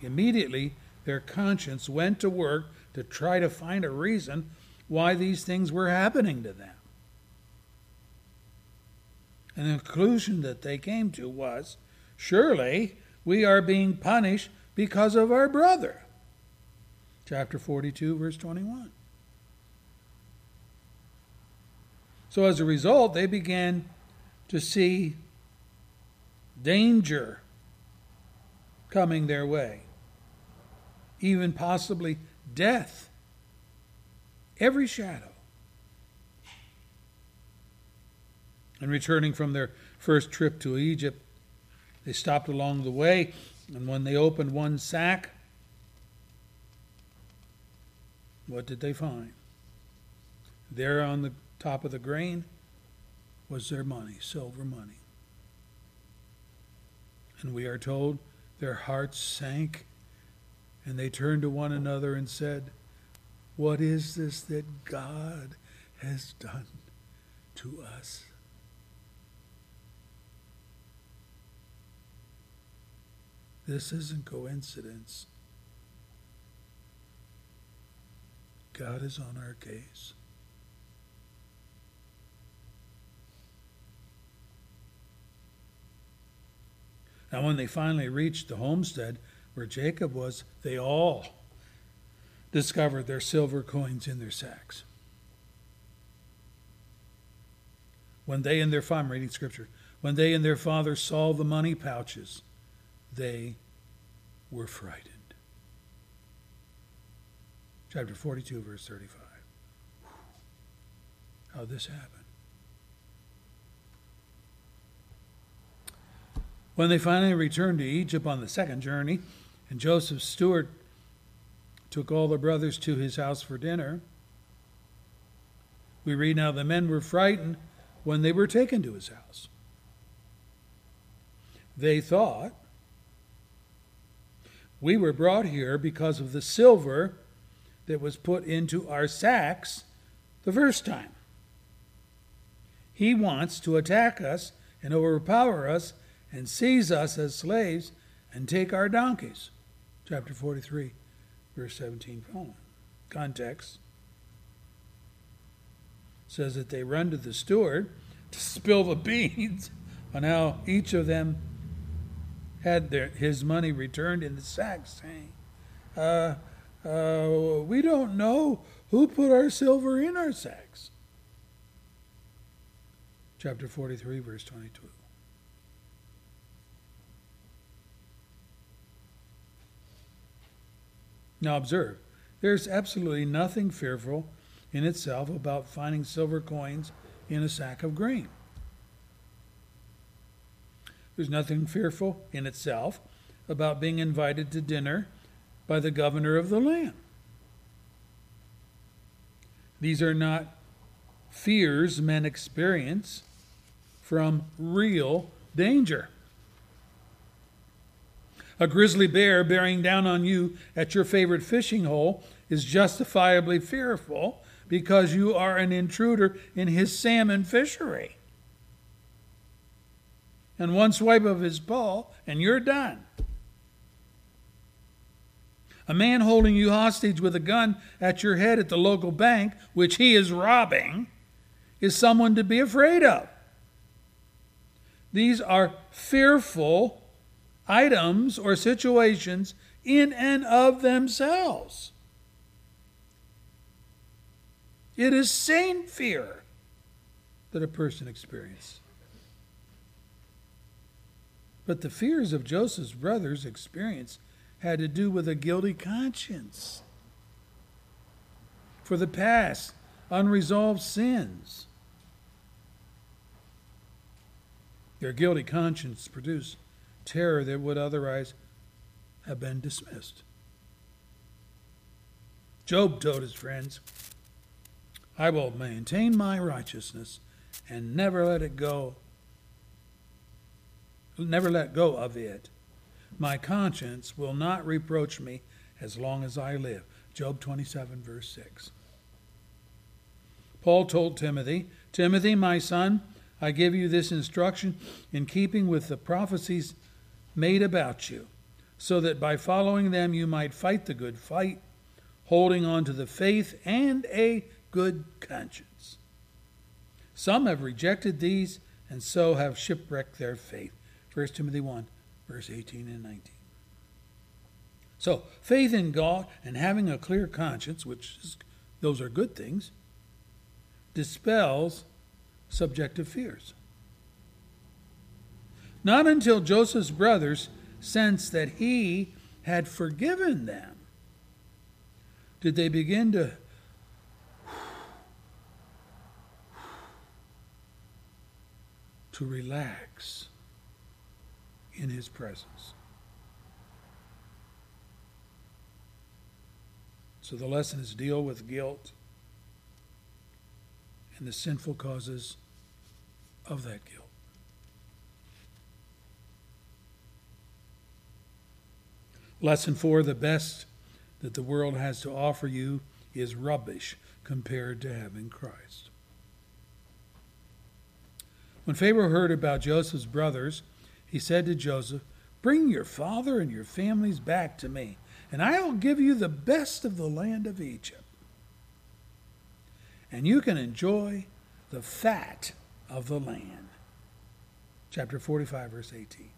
immediately their conscience went to work to try to find a reason why these things were happening to them. And the conclusion that they came to was surely we are being punished because of our brother. Chapter 42, verse 21. So as a result, they began to see danger coming their way, even possibly death. Every shadow. And returning from their first trip to Egypt, they stopped along the way, and when they opened one sack, what did they find? There on the top of the grain was their money, silver money. And we are told their hearts sank, and they turned to one another and said, What is this that God has done to us? This isn't coincidence. God is on our case. Now, when they finally reached the homestead where Jacob was, they all discovered their silver coins in their sacks. When they and their I'm reading scripture, when they and their father saw the money pouches, they were frightened. Chapter 42, verse 35. How this happened. When they finally returned to Egypt on the second journey, and Joseph's steward took all the brothers to his house for dinner, we read now the men were frightened when they were taken to his house. They thought, we were brought here because of the silver that was put into our sacks the first time. He wants to attack us and overpower us and seize us as slaves and take our donkeys. Chapter 43, verse 17 following. Context says that they run to the steward to spill the beans on how each of them had their, his money returned in the sack, saying, uh, uh, We don't know who put our silver in our sacks. Chapter 43, verse 22. Now observe, there's absolutely nothing fearful in itself about finding silver coins in a sack of grain. There's nothing fearful in itself about being invited to dinner by the governor of the land. These are not fears men experience from real danger. A grizzly bear bearing down on you at your favorite fishing hole is justifiably fearful because you are an intruder in his salmon fishery. And one swipe of his paw, and you're done. A man holding you hostage with a gun at your head at the local bank, which he is robbing, is someone to be afraid of. These are fearful items or situations in and of themselves. It is sane fear that a person experiences. But the fears of Joseph's brothers' experience had to do with a guilty conscience for the past unresolved sins. Their guilty conscience produced terror that would otherwise have been dismissed. Job told his friends, I will maintain my righteousness and never let it go, never let go of it. My conscience will not reproach me as long as I live. Job 27, verse 6. Paul told Timothy, Timothy, my son, I give you this instruction in keeping with the prophecies made about you, so that by following them you might fight the good fight, holding on to the faith and a good conscience. Some have rejected these and so have shipwrecked their faith. 1 Timothy 1, verse 18 and 19. So, faith in God and having a clear conscience, which is, those are good things, dispels subjective fears. Not until Joseph's brothers sensed that he had forgiven them did they begin to to relax in his presence. So the lesson is deal with guilt and the sinful causes of that guilt. Lesson four the best that the world has to offer you is rubbish compared to having Christ. When Pharaoh heard about Joseph's brothers, he said to Joseph, Bring your father and your families back to me, and I will give you the best of the land of Egypt. And you can enjoy the fat of the land. Chapter 45, verse 18.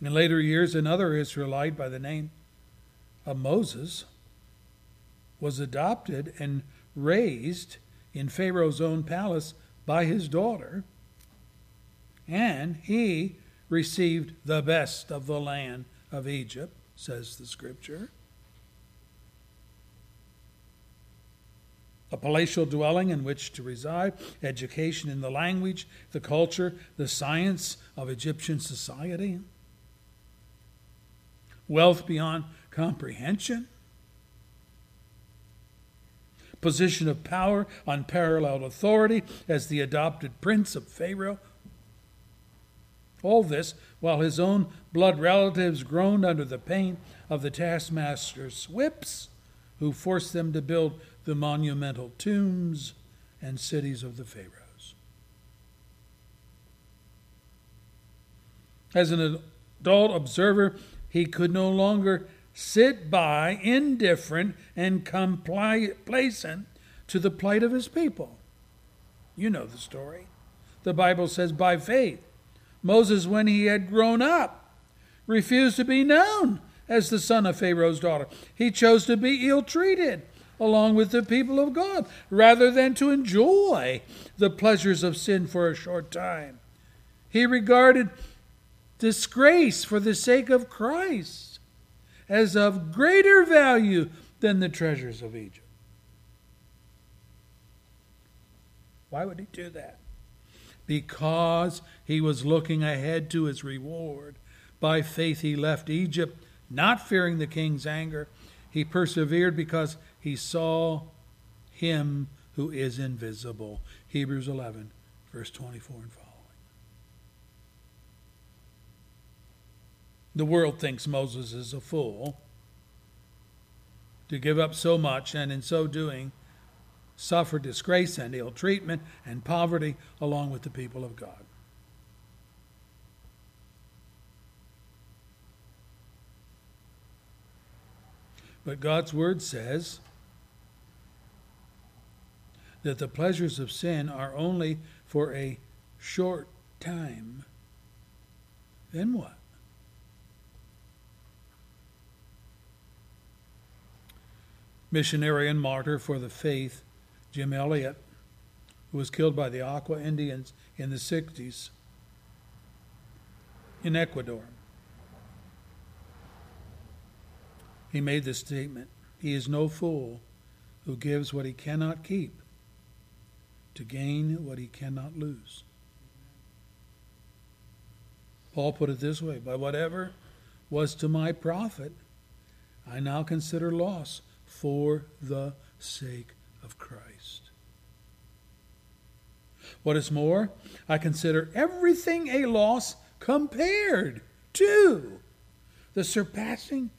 In later years, another Israelite by the name of Moses was adopted and raised in Pharaoh's own palace by his daughter, and he received the best of the land of Egypt, says the scripture. A palatial dwelling in which to reside, education in the language, the culture, the science of Egyptian society wealth beyond comprehension, position of power, unparalleled authority as the adopted prince of Pharaoh. All this while his own blood relatives groaned under the pain of the taskmaster's whips, who forced them to build the monumental tombs and cities of the Pharaohs. As an adult observer, he could no longer sit by indifferent and complacent to the plight of his people. You know the story. The Bible says, by faith, Moses, when he had grown up, refused to be known as the son of Pharaoh's daughter. He chose to be ill treated along with the people of God rather than to enjoy the pleasures of sin for a short time. He regarded disgrace for the sake of Christ as of greater value than the treasures of Egypt. Why would he do that? Because he was looking ahead to his reward. By faith, he left Egypt, not fearing the king's anger. He persevered because he saw him who is invisible. Hebrews 11, verse 24 and following. The world thinks Moses is a fool to give up so much and in so doing suffer disgrace and ill treatment and poverty along with the people of God. But God's word says that the pleasures of sin are only for a short time. Then what? Missionary and martyr for the faith, Jim Elliot, who was killed by the Auca Indians in the 60s in Ecuador. He made this statement He is no fool who gives what he cannot keep to gain what he cannot lose. Paul put it this way By whatever was to my profit, I now consider loss for the sake of Christ. What is more, I consider everything a loss compared to the surpassing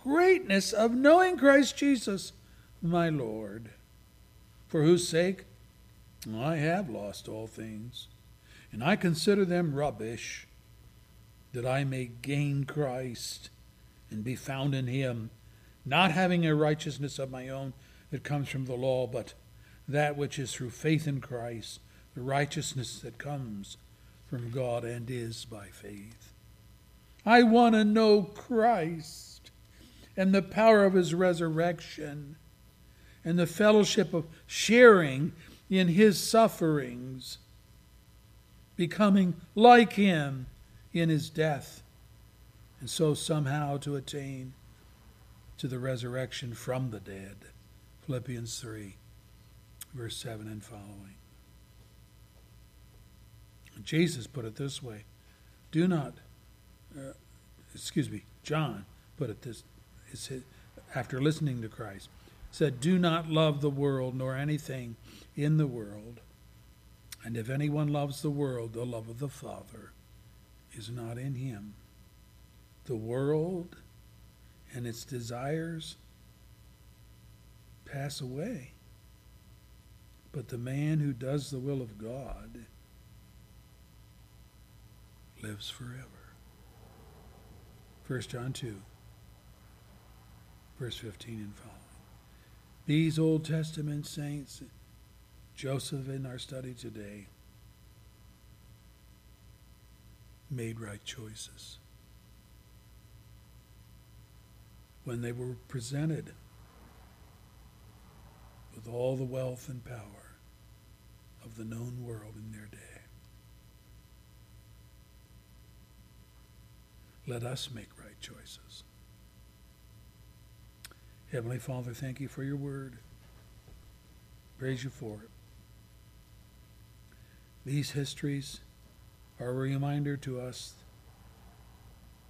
greatness of knowing Christ Jesus, my Lord, for whose sake I have lost all things, and I consider them rubbish, that I may gain Christ and be found in him, not having a righteousness of my own that comes from the law, but that which is through faith in Christ, the righteousness that comes from God and is by faith. I want to know Christ and the power of his resurrection and the fellowship of sharing in his sufferings, becoming like him in his death, and so somehow to attain to the resurrection from the dead. Philippians 3, verse 7 and following. Jesus put it this way do not, uh, excuse me, John put it this, after listening to Christ, said, Do not love the world nor anything in the world. And if anyone loves the world, the love of the Father is not in him. The world and its desires pass away. But the man who does the will of God lives forever. 1 John 2, verse 15 and following. These Old Testament saints, Joseph in our study today, made right choices. When they were presented with all the wealth and power of the known world in their day. Let us make right choices. Heavenly Father, thank you for your word. Praise you for it. These histories are a reminder to us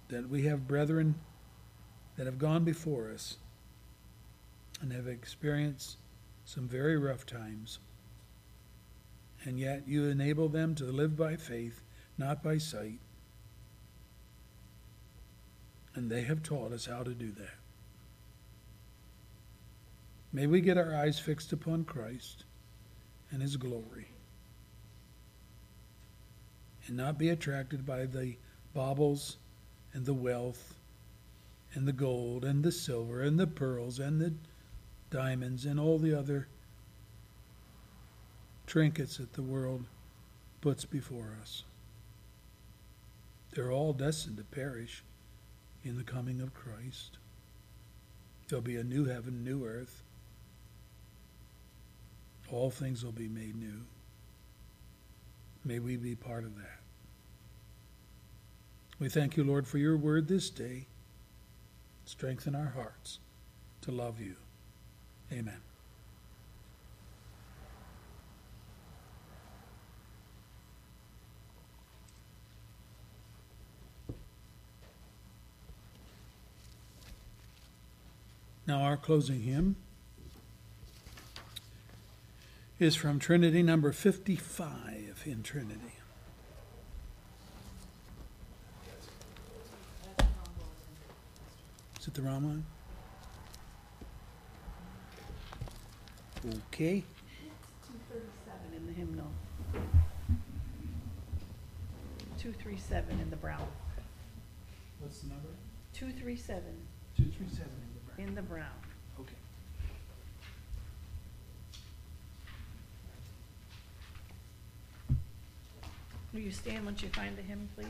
that we have brethren that have gone before us and have experienced some very rough times. And yet you enable them to live by faith, not by sight. And they have taught us how to do that. May we get our eyes fixed upon Christ and his glory and not be attracted by the baubles and the wealth and the gold and the silver and the pearls and the diamonds and all the other trinkets that the world puts before us. They're all destined to perish in the coming of Christ. There'll be a new heaven, new earth. All things will be made new. May we be part of that. We thank you, Lord, for your word this day. Strengthen our hearts to love you. Amen. Now, our closing hymn is from Trinity number 55 in Trinity. It the wrong one? Okay. Two thirty-seven in the hymnal. Two three seven in the brown. What's the number? Two three seven 237 in the back. in the brown. Okay. Will you stand once you find the hymn, please?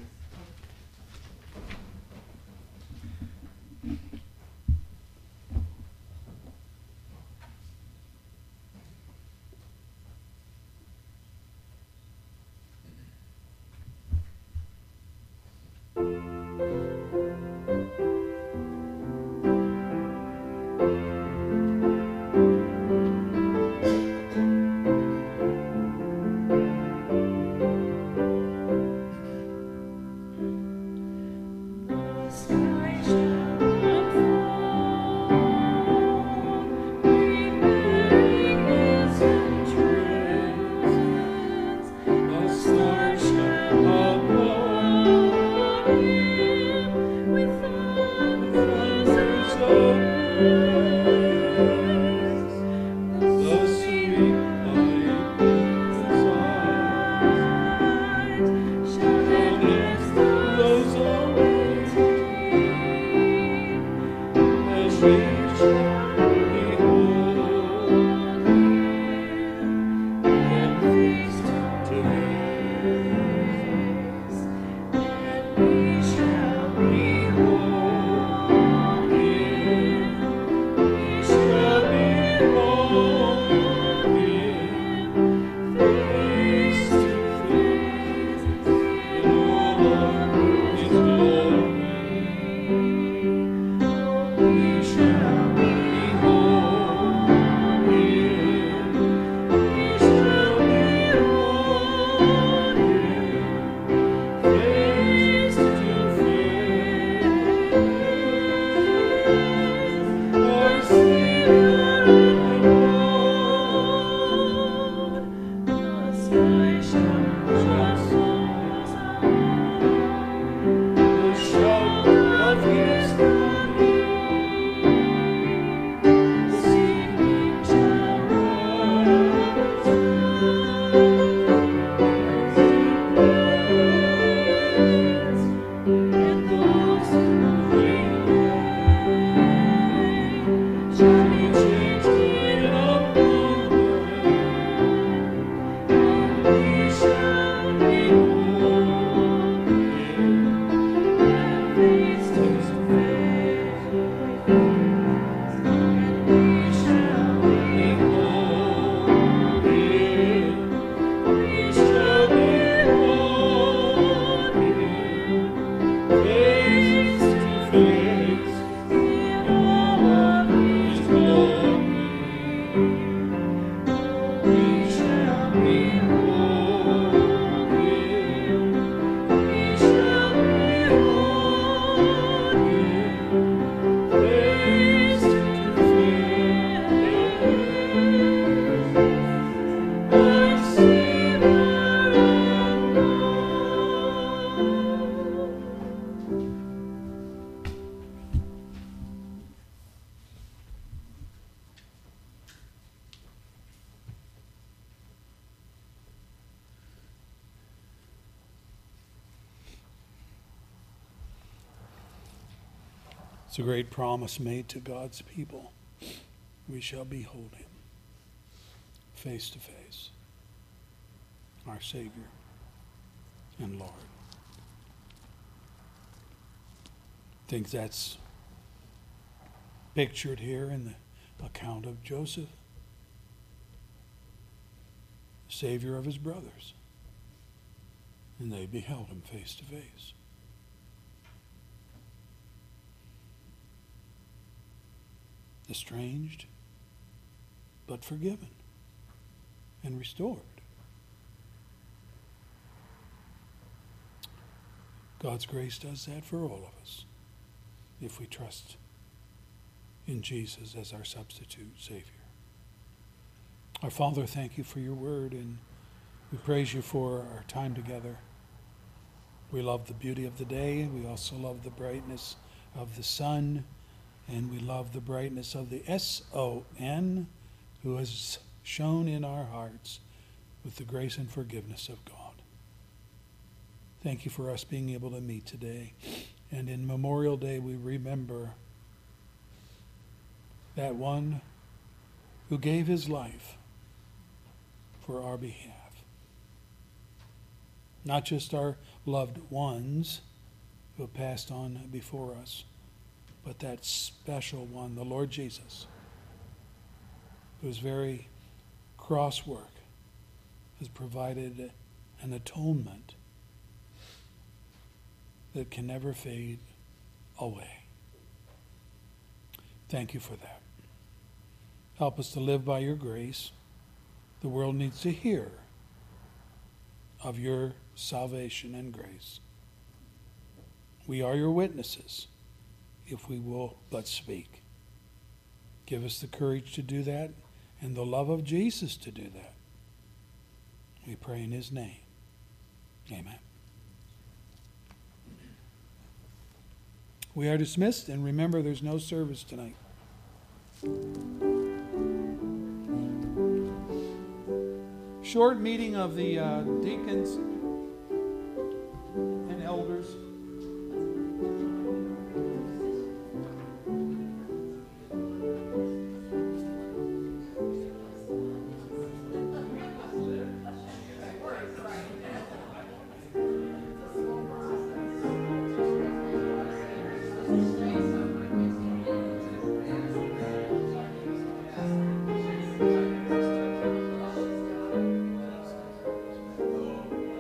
It's a great promise made to God's people. We shall behold him face to face. our Savior and Lord. I think that's pictured here in the account of Joseph, Savior of his brothers. And they beheld him face to face. Estranged, but forgiven and restored. God's grace does that for all of us if we trust in Jesus as our substitute Savior. Our Father, thank you for your word, and we praise you for our time together. We love the beauty of the day, we also love the brightness of the sun, and we love the brightness of the S O N, who has shone in our hearts with the grace and forgiveness of God. Thank you for us being able to meet today. And in Memorial Day, we remember that one who gave his life for our behalf. Not just our loved ones who have passed on before us, but that special one, the Lord Jesus, whose very cross work has provided an atonement that can never fade away. Thank you for that. Help us to live by your grace. The world needs to hear of your salvation and grace. We are your witnesses if we will but speak. Give us the courage to do that and the love of Jesus to do that. We pray in his name. Amen. We are dismissed, and remember, there's no service tonight. Short meeting of the uh, deacons